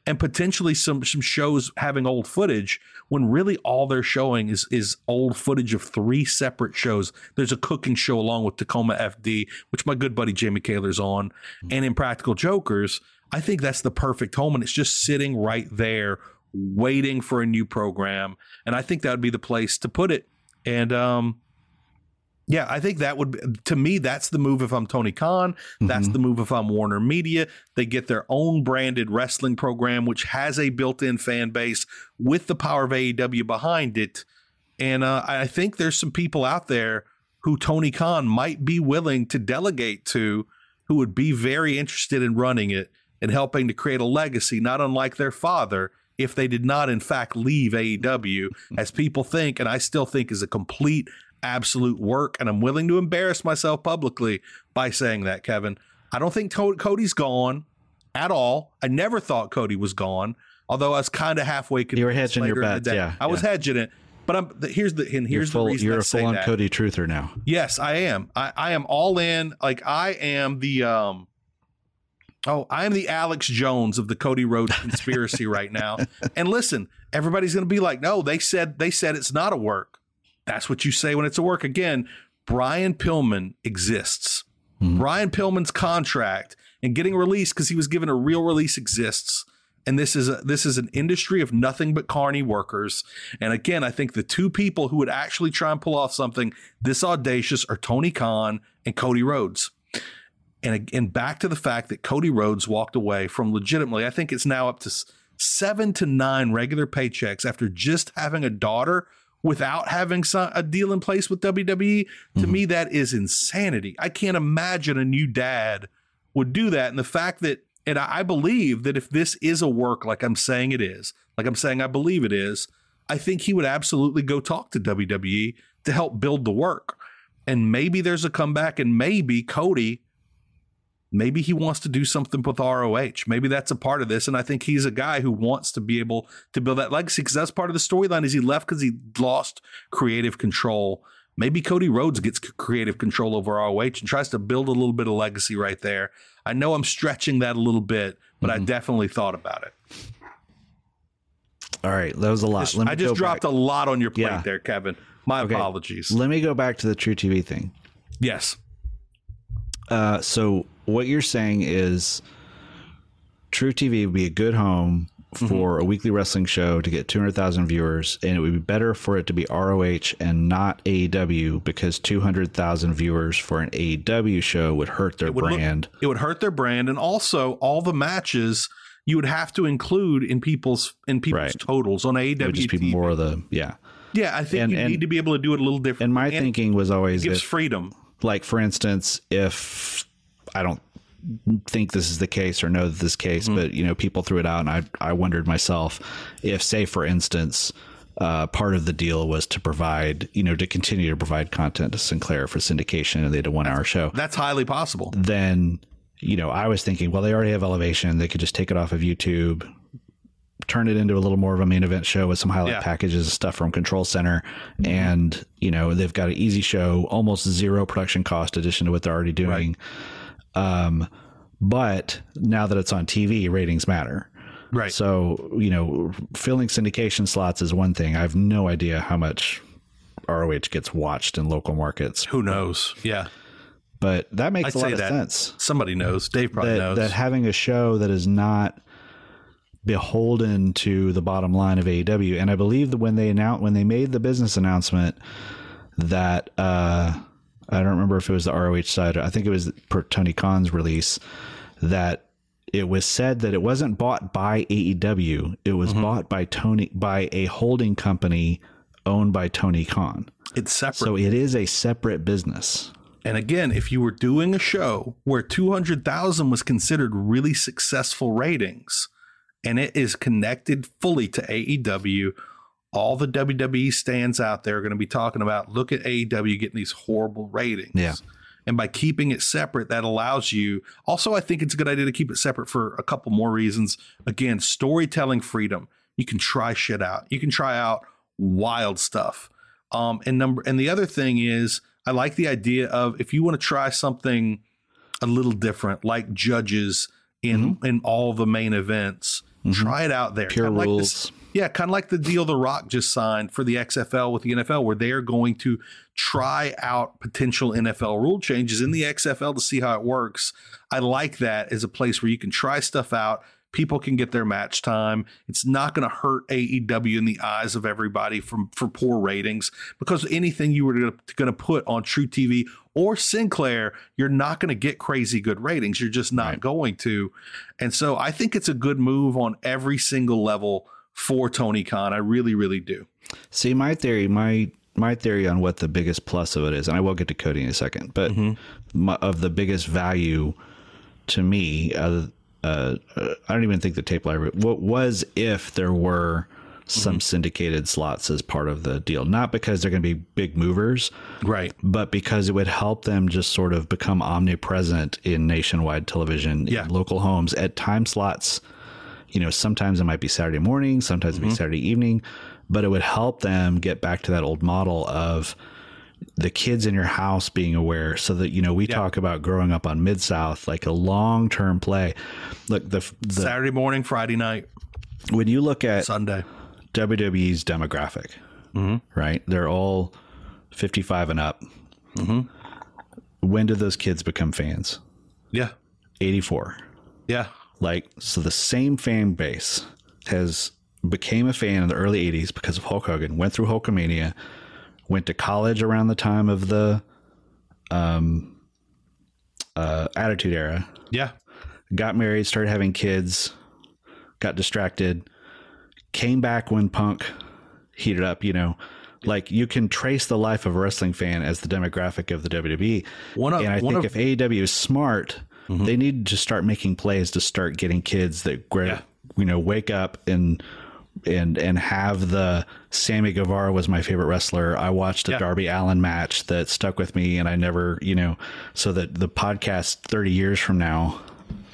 and potentially some some shows having old footage when really all they're showing is is old footage of three separate shows. There's a cooking show along with Tacoma FD, which my good buddy Jamie Kaler's on, and Impractical Jokers. I think that's the perfect home, and it's just sitting right there waiting for a new program. And I think that would be the place to put it. And um, yeah, I think that would be, to me that's the move if I'm Tony Khan. That's Mhm. the move if I'm Warner Media. They get their own branded wrestling program which has a built-in fan base with the power of AEW behind it. And uh, I think there's some people out there who Tony Khan might be willing to delegate to who would be very interested in running it and helping to create a legacy, not unlike their father, if they did not, in fact, leave AEW, as people think, and I still think is a complete, absolute work. And I'm willing to embarrass myself publicly by saying that, Kevin. I don't think Cody's gone at all. I never thought Cody was gone, although I was kind of halfway. You were hedging your later in the bets, yeah, I was hedging it. But I'm here's the and here's full. the reason You're I full on that. Cody truther now. Yes, I am. I, I am all in. Like I am the um oh, I am the Alex Jones of the Cody Rhodes conspiracy right now. And listen, everybody's gonna be like, no, they said they said it's not a work. That's what you say when it's a work. Again, Brian Pillman exists. Mm-hmm. Brian Pillman's contract and getting released because he was given a real release exists. And this is a this is an industry of nothing but carny workers. And again, I think the two people who would actually try and pull off something this audacious are Tony Khan and Cody Rhodes. And again, back to the fact that Cody Rhodes walked away from legitimately, I think it's now up to seven to nine regular paychecks after just having a daughter without having so- a deal in place with WWE. To mm-hmm. me, that is insanity. I can't imagine a new dad would do that. And the fact that, and I believe that if this is a work like I'm saying it is, like I'm saying I believe it is, I think he would absolutely go talk to WWE to help build the work. And maybe there's a comeback, and maybe Cody, maybe he wants to do something with ROH. Maybe that's a part of this. And I think he's a guy who wants to be able to build that legacy because that's part of the storyline is he left because he lost creative control. Maybe Cody Rhodes gets creative control over ROH and tries to build a little bit of legacy right there. I know I'm stretching that a little bit, but I mm-hmm. definitely thought about it. All right, that was a lot. Just- Let me I just dropped back. a lot on your plate Yeah. there, Kevin. My Okay. apologies. Let me go back to the truTV thing. Yes. Uh, so what you're saying is truTV would be a good home for a weekly wrestling show to get 200,000 viewers, and it would be better for it to be ROH and not AEW because 200,000 viewers for an AEW show would hurt their would look- brand. it would hurt their brand, and also all the matches you would have to include in people's in people's Right. totals on AEW. it would just be TV. more of the yeah. Yeah, I think and- you and- need to be able to do it a little different. And my thinking was always it gives if- freedom. Like for instance if i don't think this is the case or know this case Mm-hmm. but you know people threw it out and i i wondered myself if say for instance uh, part of the deal was to provide, you know, to continue to provide content to Sinclair for syndication, and they did a one-hour show. That's highly possible. Then, you know, I was thinking, well, they already have Elevation; they could just take it off of YouTube, turn it into a little more of a main event show with some highlight Yeah. packages and stuff from Control Center. And, you know, they've got an easy show, almost zero production cost addition to what they're already doing. Um, but now that it's on TV, ratings matter. Right. So, you know, filling syndication slots is one thing. I have no idea how much ROH gets watched in local markets. Who knows? Yeah. But that makes I'd a lot of sense Somebody knows. Dave probably that, knows. that having a show that is not beholden to the bottom line of AEW. And I believe that when they announced when they made the business announcement that uh, I don't remember if it was the ROH side. I think it was per Tony Khan's release that it was said that it wasn't bought by AEW. It was Mm-hmm. bought by Tony by a holding company owned by Tony Khan. it's separate. So it is a separate business. And again, if you were doing a show where 200,000 was considered really successful ratings, and it is connected fully to AEW. All the WWE stands out there are going to be talking about look at AEW getting these horrible ratings. Yeah. And by keeping it separate, that allows you. Also, I think it's a good idea to keep it separate for a couple more reasons. Again, storytelling freedom. You can try shit out. You can try out wild stuff. Um, and number and the other thing is, I like the idea of if you want to try something a little different, like judges in in all the main events, Mm-hmm. try it out there. Pure Kinda like rules. this- yeah, kind of like the deal The Rock just signed for the XFL with the NFL, where they are going to try out potential NFL rule changes in the XFL to see how it works. I like that as a place where you can try stuff out. People can get their match time. It's not going to hurt AEW in the eyes of everybody from for poor ratings because anything you were going to put on truTV or Sinclair, you're not going to get crazy good ratings. You're just not going to. And so I think it's a good move on every single level for Tony Khan. I really, really do. See, my theory, my my theory on what the biggest plus of it is, and I will get to Cody in a second, but my, of the biggest value to me, uh, uh, I don't even think the tape library. What was if there were some syndicated slots as part of the deal? Not because they're going to be big movers, Right. but because it would help them just sort of become omnipresent in nationwide television, Yeah. in local homes at time slots. You know, sometimes it might be Saturday morning, sometimes Mm-hmm. it might be Saturday evening, but it would help them get back to that old model of the kids in your house being aware so that you know we talk about growing up on mid south like a long term play look the, the Saturday morning, Friday night, when you look at Sunday. WWE's demographic, mm-hmm. right? They're all 55 and up. Mm-hmm. When did those kids become fans? Yeah. 84. Yeah. Like, so the same fan base has became a fan in the early 80s because of Hulk Hogan, went through Hulkamania, went to college around the time of the um, uh, Attitude Era, Yeah. got married, started having kids, got distracted, came back when Punk heated up, you know. Like you can trace the life of a wrestling fan as the demographic of the WWE. One of- and I think of- if AEW is smart, they need to start making plays to start getting kids that gra- Yeah. you know wake up and and and have the Sammy Guevara was my favorite wrestler. I watched a Yeah. Darby Allin match that stuck with me, and I never, you know, so that the podcast thirty years from now,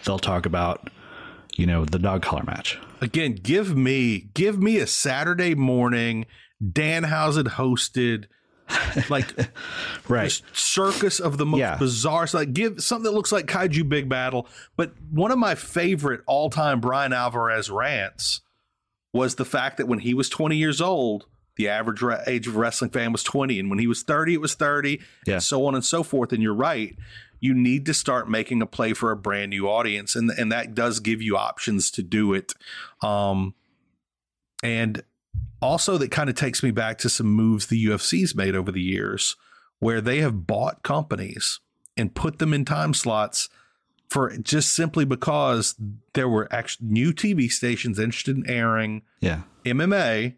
they'll talk about, you know, the dog collar match. Again, give me give me a Saturday morning Danhausen hosted like Right. circus of the most Yeah. bizarre so like give something that looks like kaiju big battel but one of my favorite all-time bryan alvarez rants was the fact that when he was 20 years old the average re- age of a wrestling fan was 20 and when he was 30 it was 30 Yeah. and so on and so forth and you're right you need to start making a play for a brand new audience and and that does give you options to do it um and also that kind of takes me back to some moves the UFC's made over the years where they have bought companies and put them in time slots for just simply because there were actually new TV stations interested in airing Yeah. MMA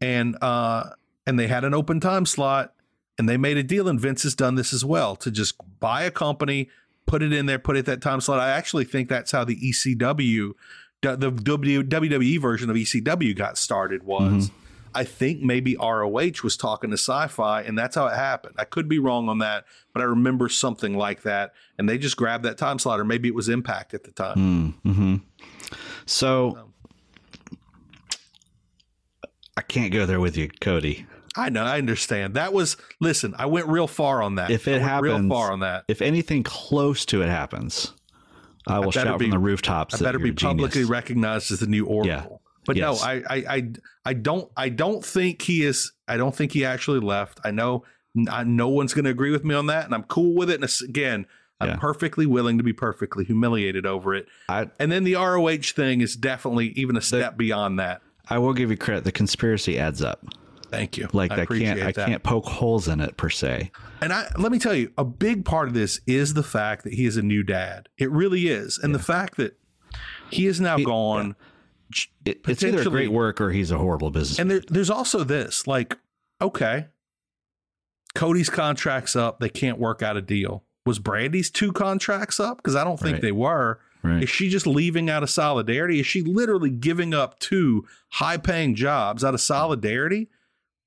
and uh and they had an open time slot and they made a deal and Vince has done this as well to just buy a company, put it in there, put it that time slot. I actually think that's how the ECW the the WWE version of ECW got started was I think maybe ROH was talking to sci-fi and that's how it happened. I could be wrong on that, but I remember something like that and they just grabbed that time slot or maybe it was Impact at the time. Mm-hmm. So I can't go there with you, Cody. I know, I understand. That was listen. I went real far on that. If it I happens, real far on that. If anything close to it happens, I will better shout be- from the rooftops. I that better be genius. publicly recognized as the new Oracle. But Yes. no, I, I, I, I don't, I don't think he is. I don't think he actually left. I know, I, no one's going to agree with me on that, and I'm cool with it. And again, I'm Yeah. perfectly willing to be perfectly humiliated over it. I And then the ROH thing is definitely even a step beyond that. I will give you credit. The conspiracy adds up. Thank you. Like I I, can't I can't poke holes in it per se. And I let me tell you, a big part of this is the fact that he is a new dad. It really is, and the fact that he is now gone. It, it's either a great work or he's a horrible business. And there, there's also this, like, okay, Cody's contract's up. They can't work out a deal. Was Brandi's two contracts up? Because I don't think Right. they were. Right. Is she just leaving out of solidarity? Is she literally giving up two high paying jobs out of solidarity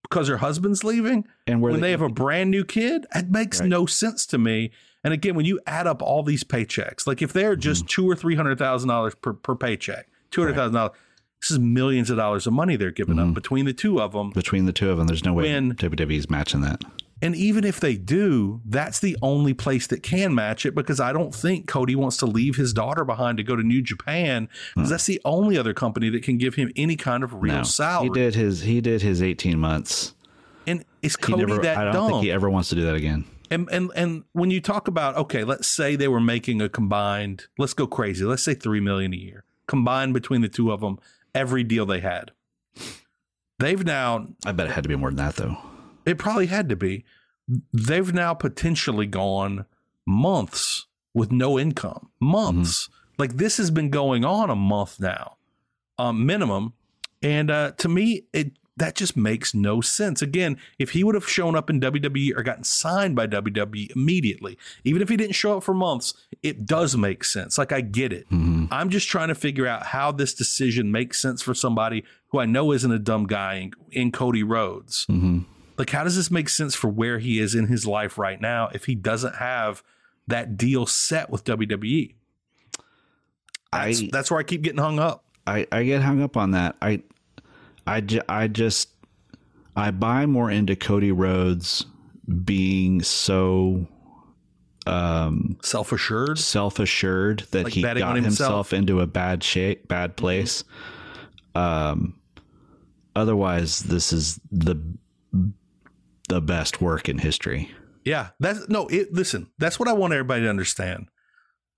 because her husband's leaving? And when they- they have a brand new kid, it makes Right. no sense to me. And again, when you add up all these paychecks, like if they're just mm-hmm. two or three hundred thousand dollars per per paycheck, two hundred thousand dollars, this is millions of dollars of money they're giving up mm-hmm. between the two of them. Between the two of them, there's no way When- WWE's matching that. And even if they do, that's the only place that can match it because I don't think Cody wants to leave his daughter behind to go to New Japan because mm. that's the only other company that can give him any kind of real No. salary. He did his he did his 18 months. And is Cody never, that I don't dumb? think he ever wants to do that again. And and and when you talk about okay, let's say they were making a combined, let's go crazy, let's say three million a year combined between the two of them, every deal they had. They've now I bet it had to be more than that though. it probably had to be. They've now potentially gone months with no income. Months. Like this has been going on a month now, um, minimum. And uh, to me, it that just makes no sense. Again, if he would have shown up in WWE or gotten signed by WWE immediately, even if he didn't show up for months, it does make sense. Like I get it. Mm-hmm. I'm just trying to figure out how this decision makes sense for somebody who I know isn't a dumb guy in, in Cody Rhodes. Mm-hmm. Like, how does this make sense for where he is in his life right now if he doesn't have that deal set with WWE? That's, I that's where I keep getting hung up. I, I get hung up on that. I, I, ju- I just, I buy more into Cody Rhodes being so um, Self assured. self assured that Like he got himself. himself. into a bad shape, bad place. Um, otherwise, this is the the best work in history. Yeah, that's no. It listen. That's what I want everybody to understand.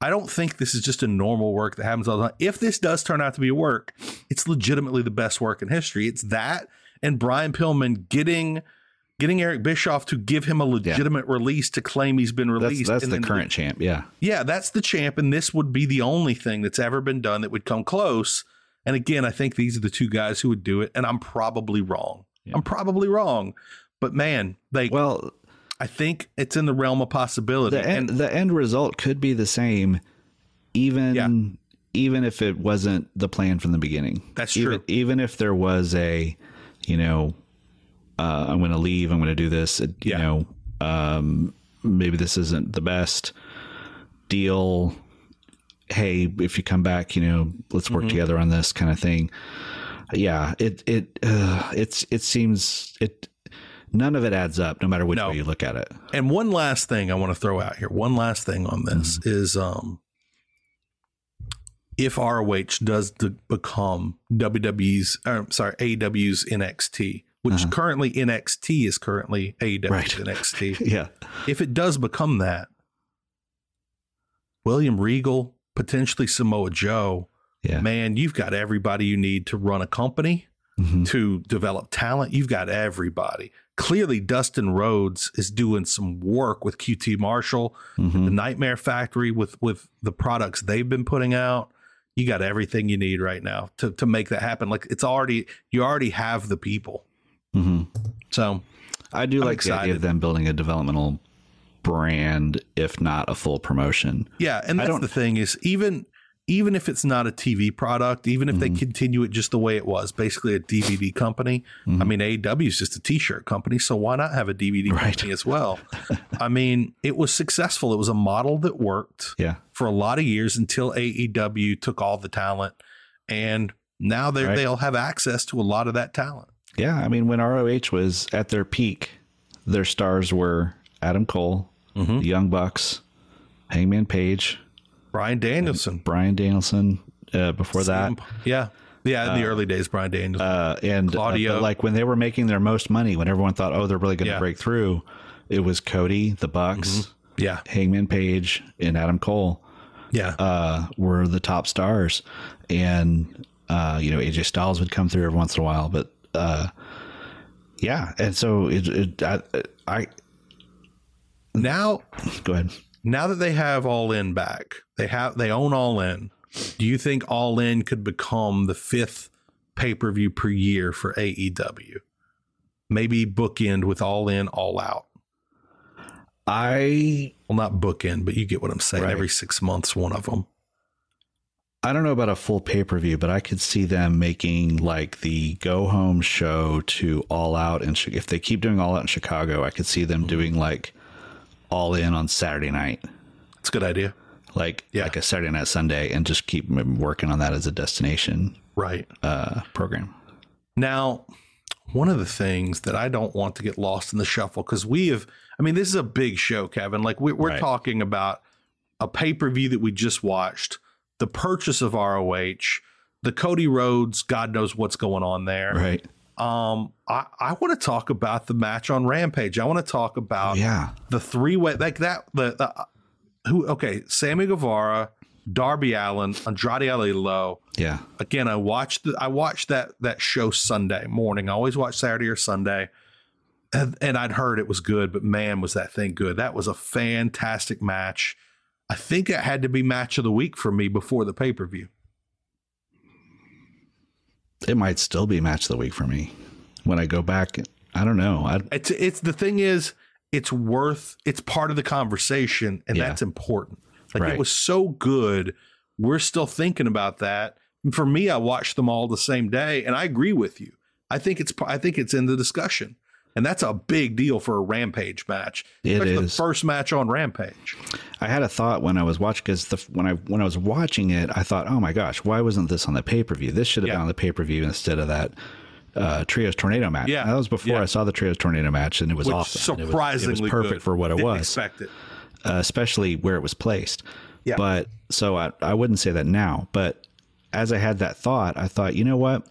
I don't think this is just a normal work that happens all the time. If this does turn out to be a work, it's legitimately the best work in history. It's that and Brian Pillman getting getting Eric Bischoff to give him a legitimate release to claim he's been released. that's and the current champ. Yeah, Yeah, that's the champ, and this would be the only thing that's ever been done that would come close. And again, I think these are the two guys who would do it, and I'm probably wrong. I'm probably wrong, but man, like, well, I think it's in the realm of possibility. the end and the end result could be the same, even Yeah. even if it wasn't the plan from the beginning. That's even, true. Even if there was a, you know, uh, I'm going to leave. I'm going to do this. uh, You Yeah. know, um, maybe this isn't the best deal. Hey, if you come back, you know, let's Mm-hmm. work together on this kind of thing. Yeah, it it uh, it's it seems it none of it adds up, no matter which No. way you look at it. And one last thing I want to throw out here. One last thing on this Mm-hmm. is um if ROH does to become WWE's or sorry, AEW's NXT, which currently NXT is currently AEW's Uh-huh. Right. NXT. Yeah, if it does become that, William Regal, potentially Samoa Joe, yeah. man, you've got everybody you need to run a company, Mhm. to develop talent. You've got everybody. Clearly, Dustin Rhodes is doing some work with QT Marshall, Mhm. the Nightmare Factory, with with the products they've been putting out. You got everything you need right now to to make that happen. Like it's already you already have the people. Mhm. So I do I'm like the idea of them building a developmental brand, if not a full promotion. Yeah, and that's the thing is even even if it's not a TV product, even if they Mm-hmm. continue it just the way it was, basically a DVD company. Mm-hmm. I mean, AEW is just a T-shirt company, so why not have a DVD Right. company as well? I mean, it was successful. It was a model that worked Yeah. for a lot of years until AEW took all the talent, and now they Right. they'll have access to a lot of that talent. Yeah. I mean, when ROH was at their peak, their stars were Adam Cole, Mm-hmm. the Young Bucks, Hangman Page, Bryan Danielson, Bryan Danielson. Uh, before that, yeah, yeah, in the early days, Bryan Danielson. uh, and uh, Claudio. but, like when they were making their most money, when everyone thought, oh, they're really going to Yeah. break through, it was Cody, the Bucks, yeah, Hangman Page, and Adam Cole. yeah, uh, were the top stars, and uh, you know AJ Styles would come through every once in a while, but uh, yeah, and so it, it I, I now go ahead. Now that they have all in back they have they own all in do you think all in could become the fifth pay-per-view per year for aew maybe bookend with all in all out? I well not bookend but you get what i'm saying. Right. every six months one of them I don't know about a full pay per view, but I could see them making like the go home show to All Out, and if they keep doing All Out in Chicago, I could see them mm-hmm. doing like All In on Saturday night, It's a good idea. like Yeah. like a Saturday night Sunday, and just keep working on that as a destination Right. uh, program. Now, one of the things that I don't want to get lost in the shuffle because we have, I mean, this is a big show, Kevin. Like we, we're Right. talking about a pay per view that we just watched, the purchase of ROH, the Cody Rhodes, God knows what's going on there. Right? Um, I, I want to talk about the match on Rampage. I want to talk about yeah. the three way like that. The, the who? Okay, Sammy Guevara, Darby Allin, Andrade El Idolo. Yeah. Again, I watched the, I watched that that show Sunday morning. I always watch Saturday or Sunday, and, and I'd heard it was good, but man, was that thing good! That was a fantastic match. I think it had to be match of the week for me before the pay per view. It might still be match of the week for me when I go back. I don't know. I, It's it's the thing is it's worth it's part of the conversation and Yeah. that's important. Like it was so good. We're still thinking about that. And for me, I watched them all the same day and I agree with you. I think it's I think it's in the discussion. And that's a big deal for a Rampage match. It Especially the first match on Rampage. I had a thought when I was watching because the when I when I was watching it, I thought, oh my gosh, why wasn't this on the pay per view? This should have Yeah. been on the pay per view instead of that uh, trios tornado match. Yeah. that was before Yeah. I saw the trios tornado match, and it was Which awesome. It was- surprisingly it was, perfect good. for what it Didn't was, expect it. uh, especially where it was placed. Yeah. But so I I wouldn't say that now, but as I had that thought, I thought, you know what?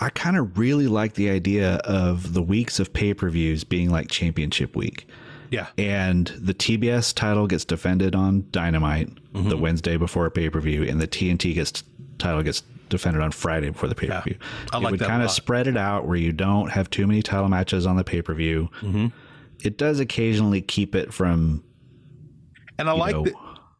I kind of really like the idea of the weeks of pay per views being like championship week Yeah. and the TBS title gets defended on Dynamite Mm-hmm. the Wednesday before a pay per view, and the TNT gets title gets defended on Friday before the pay per view. I it like would kind of spread it out where you don't have too many title matches on the pay per view. Mm-hmm. It does occasionally keep it from And I like know- that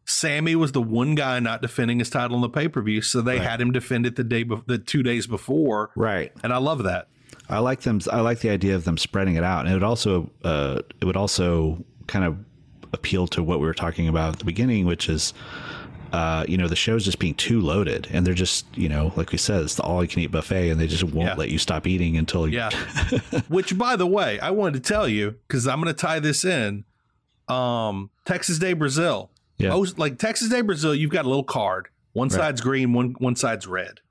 Sammy was the one guy not defending his title in the pay per view, so they had him defend it the day, be- the two days before, right. and I love that. I like them. I like the idea of them spreading it out, and it would also uh, it would also kind of appeal to what we were talking about at the beginning, which is. Uh, you know the show's just being too loaded, and they're just you know like we said, it's the all-you-can-eat buffet, and they just won't Yeah. let you stop eating until you, Yeah. Which, by the way, I wanted to tell you because I'm going to tie this in. Um, Texas de Brazil. Yeah. Most like Texas de Brazil, you've got a little card. One Right. side's green, one one side's red.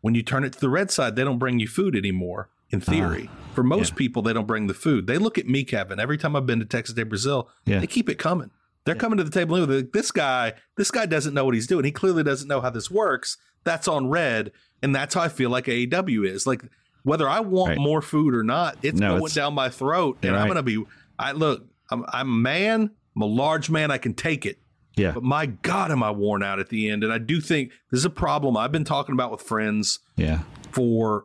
When you turn it to the red side, they don't bring you food anymore. In ah. theory, for most yeah. people, they don't bring the food. They look at me, Kevin. Every time I've been to Texas de Brazil, Yeah. they keep it coming. They're coming to the table. and like, this guy, this guy doesn't know what he's doing. He clearly doesn't know how this works. That's on red, and that's how I feel like AEW is. Like whether I want Right. more food or not, it's No, going it's- down my throat, and You're I'm gonna be. I look. I'm, I'm a man. I'm a large man. I can take it. yeah, But my God, am I worn out at the end? And I do think this is a problem I've been talking about with friends yeah, for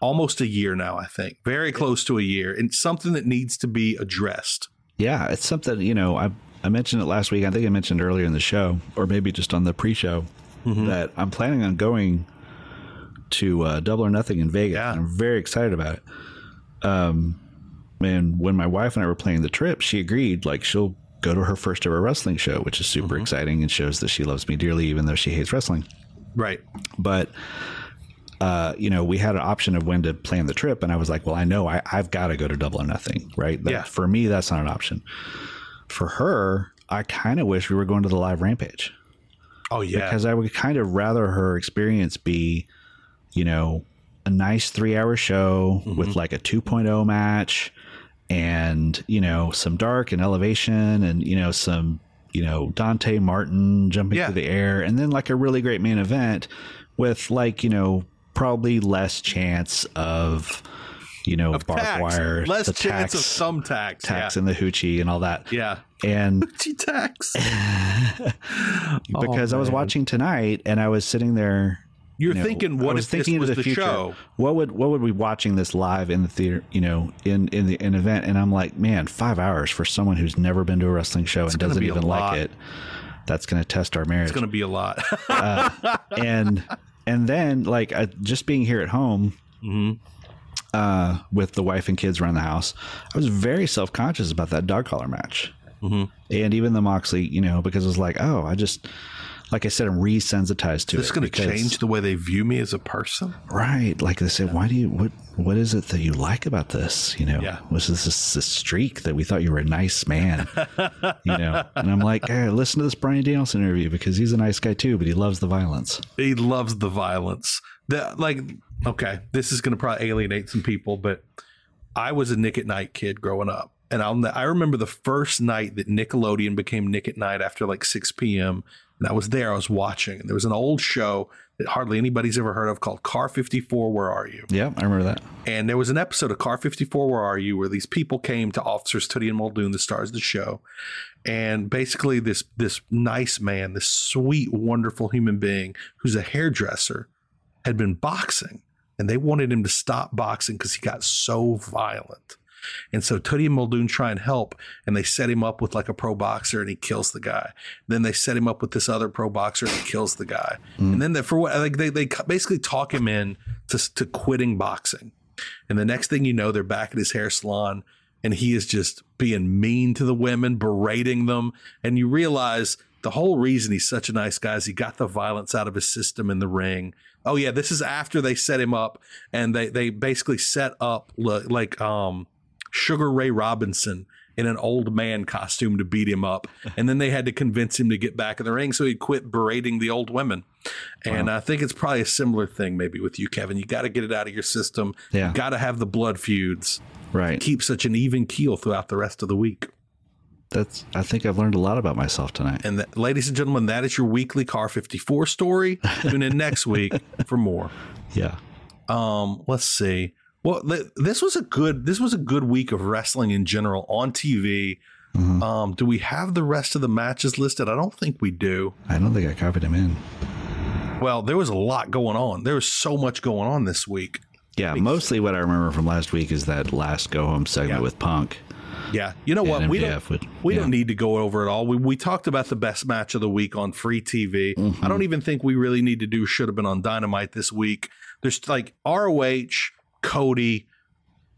almost a year now. I think very close to a year, and something that needs to be addressed. yeah. It's something you know. I I mentioned it last week. I think I mentioned earlier in the show, or maybe just on the pre-show, Mm-hmm. that I'm planning on going to uh, Double or Nothing in Vegas. Yeah. I'm very excited about it. Um, and when my wife and I were planning the trip, she agreed. Like she'll go to her first ever wrestling show, which is super Mm-hmm. exciting and shows that she loves me dearly, even though she hates wrestling. Right. But uh, you know, we had an option of when to plan the trip, and I was like, well, I know I, I've got to go to Double or Nothing, right? That, Yeah. For me, that's not an option. For her, I kind of wish we were going to the live Rampage Oh yeah. because I would kind of rather her experience be, you know, a nice three hour show Mm-hmm. with like a 2.0 match and, you know, some dark and elevation and, you know, some, you know, Dante Martin jumping Yeah. through the air and then like a really great main event with like, you know, probably less chance of, you know, of barbed tax. wire, Less chance tax, of some tax. tax yeah. and the hoochie and all that. yeah. And Hoochie tax. because oh, I was watching tonight and I was sitting there. You're you know, thinking, I what was if thinking this was the, show? What would what would we watching this live in the theater? You know, in in the in event, and I'm like, man, five hours for someone who's never been to a wrestling show and doesn't even like it. That's going to test our marriage. It's going to be a lot. and and then like uh, just being here at home. Mm-hmm. Uh, with the wife and kids around the house, I was very self conscious about that dog collar match, Mm-hmm. and even the Moxley, you know, because it was like, oh, I just like I said, I'm resensitized to This is it. going to change the way they view me as a person. Right. Like they said, why do you, what, what is it that you like about this? You know, Yeah. was this this, this streak that we thought you were a nice man? you know, and I'm like, hey, listen to this Bryan Danielson interview because he's a nice guy too, but he loves the violence. He loves the violence. The like, okay, this is going to probably alienate some people, but I was a Nick at Night kid growing up, and I'll I remember the first night that Nickelodeon became Nick at Night after like six p.m. And I was there, I was watching, there was an old show that hardly anybody's ever heard of called Car Fifty Four. Where are you? Yeah, I remember that. And there was an episode of Car 54, Where Are You? where these people came to Officers Toody and Muldoon, the stars of the show. And basically, this this nice man, this sweet, wonderful human being who's a hairdresser, had been boxing. And they wanted him to stop boxing because he got so violent. And so Toody and Muldoon try and help, and they set him up with like a pro boxer, and he kills the guy. Then they set him up with this other pro boxer, and he kills the guy. And then they, for what like they they basically talk him in to to quitting boxing. And the next thing you know, they're back at his hair salon, and he is just being mean to the women, berating them. And you realize the whole reason he's such a nice guy is he got the violence out of his system in the ring. Oh yeah, this is after they set him up, and they they basically set up like um Sugar Ray Robinson in an old man costume to beat him up. And then they had to convince him to get back in the ring so he'd quit berating the old women. And I think it's probably a similar thing maybe with you, Kevin. You got to get it out of your system. Yeah. You got to have the blood feuds. Right. Keep such an even keel throughout the rest of the week. That's, I think I've learned a lot about myself tonight. And that, ladies and gentlemen, that is your weekly Car 54 story. Tune in next week for more. Yeah. Um, let's see. Well, th- this was a good this was a good week of wrestling in general on TV. Mm-hmm. Um, do we have the rest of the matches listed? I don't think we do. I don't think I copied them in. Well, there was a lot going on. There was so much going on this week. Yeah, mostly what I remember from last week is that last go home segment Yeah. with Punk. Yeah, you know what? And We don't would- we yeah. don't need to go over it all. We we talked about the best match of the week on free TV. Mm-hmm. I don't even think we really need to do should have been on Dynamite this week. There's like ROH, Cody,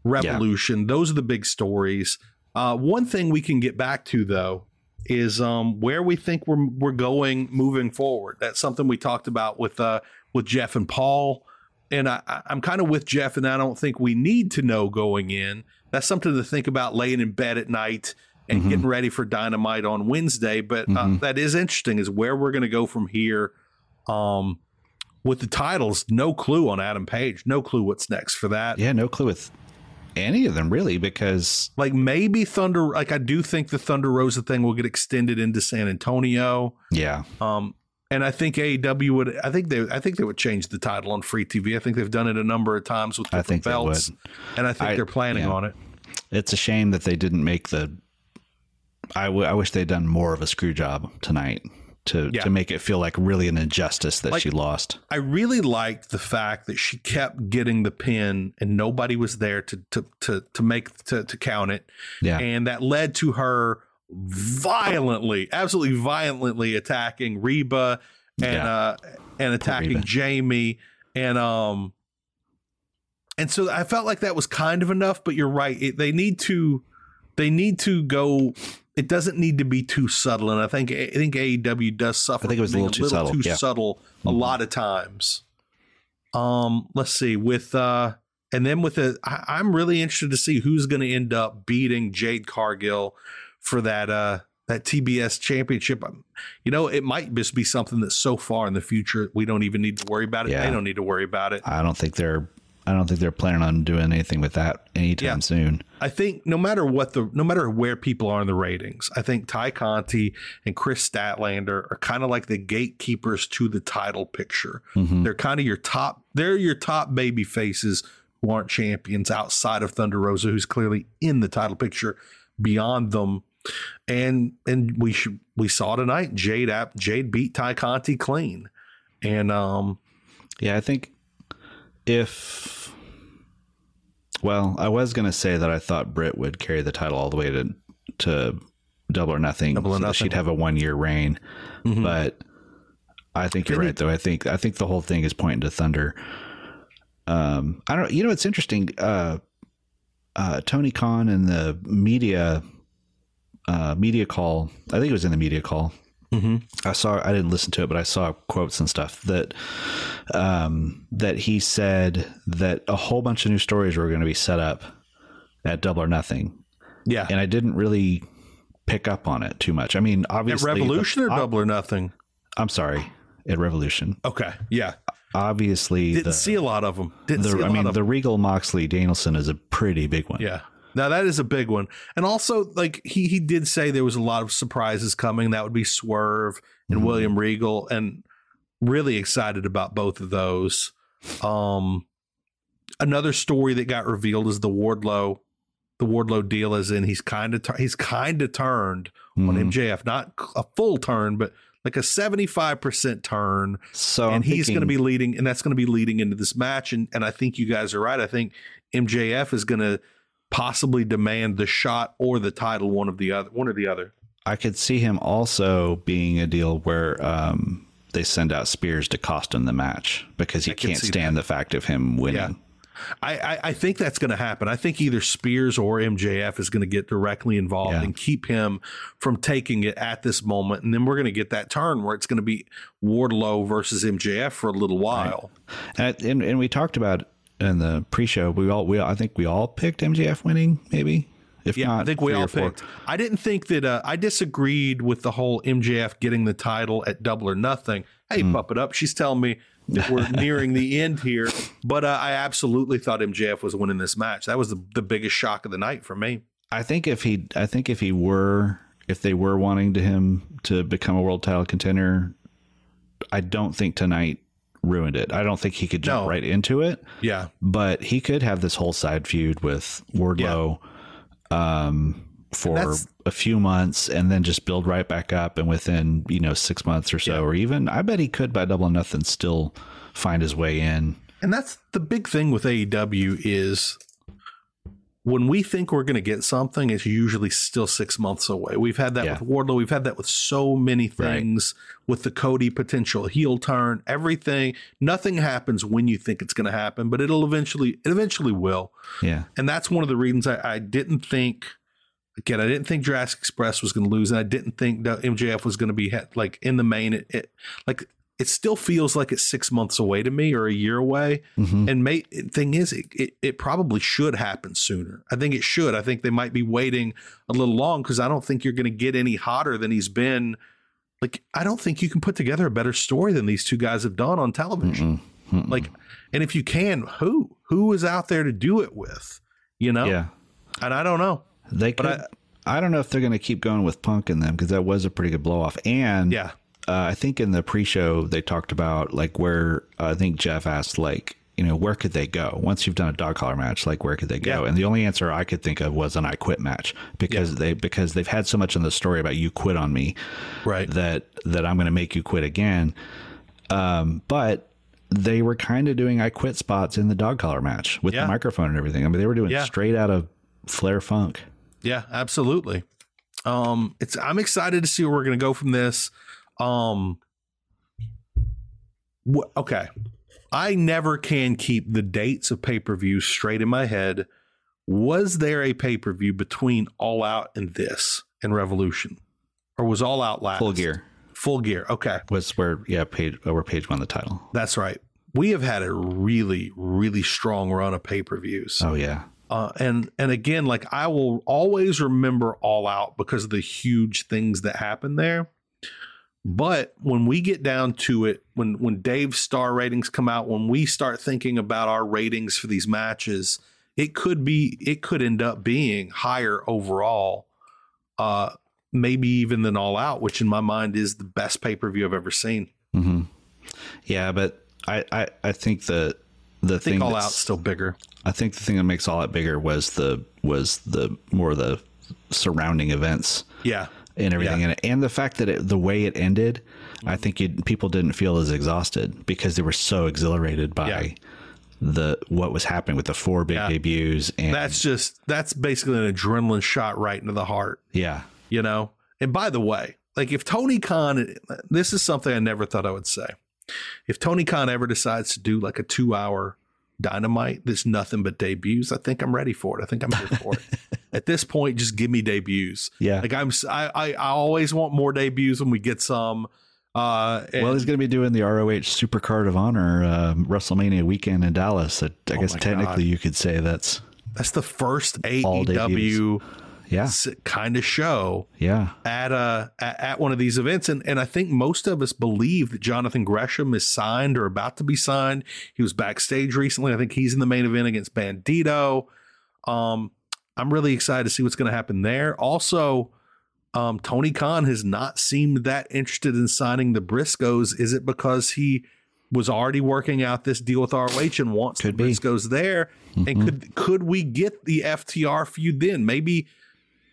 Revolution. Those are the big stories. Uh, one thing we can get back to though is um, where we think we're we're going moving forward. That's something we talked about with uh, with Jeff and Paul. And I, I'm kind of with Jeff, and I don't think we need to know going in. That's something to think about laying in bed at night and getting ready for Dynamite on Wednesday. But uh, that is interesting, is where we're going to go from here. Um, with the titles, no clue on Adam Page, no clue what's next for that. Yeah, no clue with any of them really because Like maybe Thunder, like I do think the Thunder Rosa thing will get extended into San Antonio. yeah, Um, and I think AEW would. I think they. I think they would change the title on free TV. I think they've done it a number of times with I different think they belts, and I think I- they're planning yeah. on it. it's a shame that they didn't make the. I, w- I wish they'd done more of a screw job tonight to Yeah. to make it feel like really an injustice that Like- she lost. I really liked the fact that she kept getting the pin, and nobody was there to to to to make to to count it, Yeah, and that led to her violently, absolutely violently attacking Reba and Yeah. uh and attacking Jamie and um and so I felt like that was kind of enough, but you're right. It, they need to they need to go it doesn't need to be too subtle and I think I think AEW does suffer I think it was a little too subtle, too yeah. subtle a lot of times. Um let's see with uh and then with the I, I'm really interested to see who's going to end up beating Jade Cargill for that uh that TBS championship. Um, You know, it might just be something that's so far in the future we don't even need to worry about it. Yeah. They don't need to worry about it. I don't think they're. I don't think they're planning on doing anything with that anytime Yeah. soon. I think no matter what the no matter where people are in the ratings, I think Tay Conti and Kris Statlander are kind of like the gatekeepers to the title picture. Mhm. They're kind of your top they're your top baby faces who aren't champions outside of Thunder Rosa, who's clearly in the title picture beyond them. And and we should we saw tonight Jade app Jade beat Tay Conti clean. And um Yeah, I think if well, I was gonna say that I thought Britt would carry the title all the way to to double or nothing. Double or so nothing. She'd have a one year reign. Mhm. But I think you're right though. I think I think the whole thing is pointing to Thunder. Um I don't you know it's interesting, uh uh Tony Khan and the media uh media call, I think it was in the media call I saw I didn't listen to it, but I saw quotes and stuff that um, that he said that a whole bunch of new stories were going to be set up at Double or Nothing, Yeah. and I didn't really pick up on it too much. I mean, At obviously, Revolution or the- Double or Nothing? I'm sorry, at Revolution. Okay. Yeah. Obviously, Didn't the, see a lot of them. Didn't see a I lot mean, of the Regal Moxley Danielson is a pretty big one. Yeah. Now that is a big one. And also like he he did say there was a lot of surprises coming. That would be Swerve and Mhm. William Regal and really excited about both of those. Um another story that got revealed is the Wardlow the Wardlow deal is in he's kind of he's kind of turned on Mhm. MJF, not a full turn, but like a 75% turn So and I'm he's going to be leading, and that's going to be leading into this match. And and I think you guys are right. I think MJF is going to possibly demand the shot or the title, one of the other, one or the other. I could see him also being a deal where um, they send out Spears to cost him the match because he I can can't stand the fact of him winning. I, I, I think that's going to happen. I think either Spears or MJF is going to get directly involved Yeah. and keep him from taking it at this moment. And then we're going to get that turn where it's going to be Wardlow versus MJF for a little while. And, and and we talked about in the pre-show. We all we I think we all picked MJF winning. Maybe if Yeah, not, I think we all four. picked. I didn't think that uh, I disagreed with the whole MJF getting the title at Double or Nothing. Hey, Hmm. pup it up. She's telling me we're nearing the end here, but uh, I absolutely thought MJF was winning this match. That was the, the biggest shock of the night for me. I think if he I think if he were if they were wanting to him to become a world title contender, I don't think tonight ruined it. I don't think he could jump No. right into it. Yeah, but he could have this whole side feud with Wardlow um, for a few months and then just build right back up. And within, you know, six months or so, Yeah. or even, I bet he could by double nothing still find his way in. and that's the big thing with AEW is when we think we're going to get something, it's usually still six months away. We've had that Yeah. with Wardlow. We've had that with so many Right. things with the Cody potential heel turn, everything. Nothing happens when you think it's going to happen, but it'll eventually, it eventually will. Yeah. And that's one of the reasons I, I didn't think, again, I didn't think Jurassic Express was going to lose. And I didn't think that MJF was going to be like in the main. It, it, like, it still feels like it's six months away to me or a year away. Mhm. And may, thing is, it, it, it probably should happen sooner. I think it should. I think they might be waiting a little long because I don't think you're going to get any hotter than he's been. Like, I don't think you can put together a better story than these two guys have done on television. Mm-mm. Mm-mm. Like, and if you can, who who is out there to do it with? You know, yeah. and I don't know. They could. But I, don't know if they're going to keep going with Punk in them because that was a pretty good blow off. And Yeah, uh, I think in the pre-show they talked about like where uh, I think Jeff asked like you know where could they go once you've done a dog collar match like where could they go Yeah. and the only answer I could think of was an I quit match because they because they've had so much in the story about you quit on me right. that that I'm going to make you quit again um, but they were kind of doing I quit spots in the dog collar match with Yeah. the microphone and everything I mean they were doing Yeah. straight out of Flair Funk Yeah, absolutely. Um, it's I'm excited to see where we're gonna go from this. Um, wh- okay, I never can keep the dates of pay per view straight in my head. Was there a pay per view between All Out and this and Revolution, or was All Out last? full gear Full Gear. Okay, was where yeah page uh, where Page won the title that's right. We have had a really, really strong run of pay per views. oh yeah Uh, and and again, like I will always remember All Out because of the huge things that happened there. But when we get down to it, when when Dave's star ratings come out, when we start thinking about our ratings for these matches, it could be it could end up being higher overall, uh, maybe even than All Out, which in my mind is the best pay per view I've ever seen. Mm-hmm. Yeah, but I, I, I think the the I think thing All Out's still bigger. I think the thing that makes All Out bigger was the was the more the surrounding events Yeah, and everything Yeah. in it, and the fact that it, the way it ended, I think it, people didn't feel as exhausted because they were so exhilarated by Yeah. the what was happening with the four big Yeah. debuts and that's just that's basically an adrenaline shot right into the heart. yeah you know and by the way like if tony khan this is something i never thought i would say if tony khan ever decides to do like a two hour dynamite that's nothing but debuts i think i'm ready for it i think i'm here for it At this point, just give me debuts. Yeah. like I'm I I always want more debuts when we get some. Uh, well, he's going to be doing the ROH Supercard of Honor uh, WrestleMania weekend in Dallas. That I Oh guess technically God. you could say that's that's the first AEW yeah, kind of show yeah. at a at, at one of these events and and I think most of us believe that Jonathan Gresham is signed or about to be signed. He was backstage recently. I think he's in the main event against Bandito. Um I'm really excited to see what's going to happen there. Also, um Tony Khan has not seemed that interested in signing the Briscoes. Is it because he was already working out this deal with ROH and wants Could the be. Briscoes there? And could could we get the FTR feud then? Maybe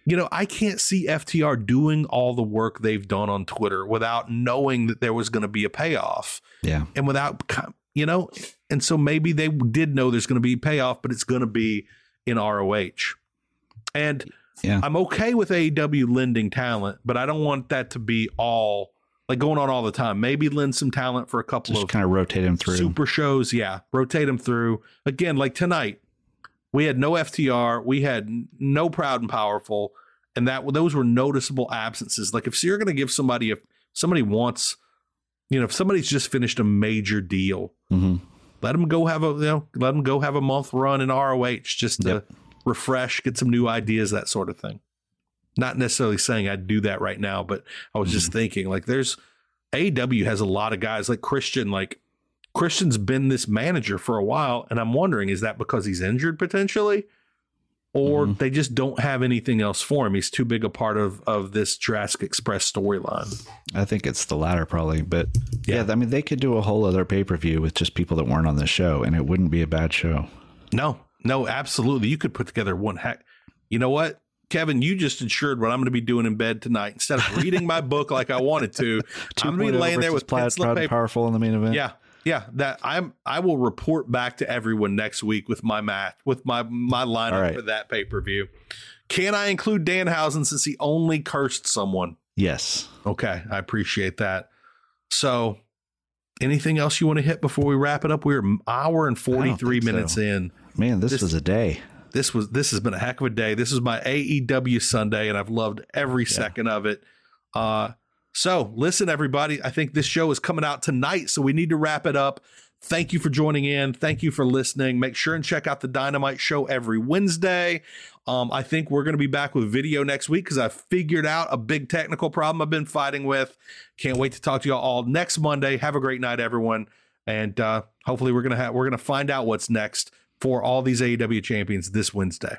you know, I can't see FTR doing all the work they've done on Twitter without knowing that there was going to be a payoff Yeah. and without, you know, and so maybe they did know there's going to be payoff, but it's going to be in ROH. And Yeah. I'm okay with AEW lending talent, but I don't want that to be all like going on all the time. Maybe lend some talent for a couple Just of kind of rotate them through. super shows. Yeah, rotate them through. Again, like tonight, we had no FTR, we had no Proud and Powerful, and that those were noticeable absences. Like if you're going to give somebody, if somebody wants, you know, if somebody's just finished a major deal, hmm let them go have a, you know, let them go have a month run in ROH just to Yep. Refresh, get some new ideas, that sort of thing. Not necessarily saying I'd do that right now, but I was just thinking like there's AEW has a lot of guys like Christian, like Christian's been this manager for a while, and I'm wondering is that because he's injured potentially, or Mhm. they just don't have anything else for him? He's too big a part of of this Jurassic Express storyline. I think it's the latter probably, but yeah. Yeah. I mean they could do a whole other pay per view with just people that weren't on the show, and it wouldn't be a bad show. No, no, absolutely. You could put together one heck. You know what? Kevin, you just ensured what I'm going to be doing in bed tonight. Instead of reading my book like I wanted to, I'm going to be oh laying there with Plaid, pencil and Proud and paper. powerful in the main event. Yeah, yeah. That I'm. I will report back to everyone next week with my math, with my my lineup right. for that pay per view. Can I include Danhausen since he only cursed someone? Yes. Okay, I appreciate that. So, anything else you want to hit before we wrap it up? We're an hour and 43 think so. minutes in. Man, this, This- was a day. this was this has been a heck of a day. This is my AEW Sunday, and I've loved every second of it. Uh, so listen, everybody. I think this show is coming out tonight, so we need to wrap it up. Thank you for joining in. Thank you for listening. Make sure and check out the Dynamite Show every Wednesday. Um, I think we're going to be back with video next week because I figured out a big technical problem I've been fighting with. Can't wait to talk to y'all all next Monday. Have a great night, everyone, and uh, hopefully we're gonna have we're gonna find out what's next for all these AEW champions this Wednesday.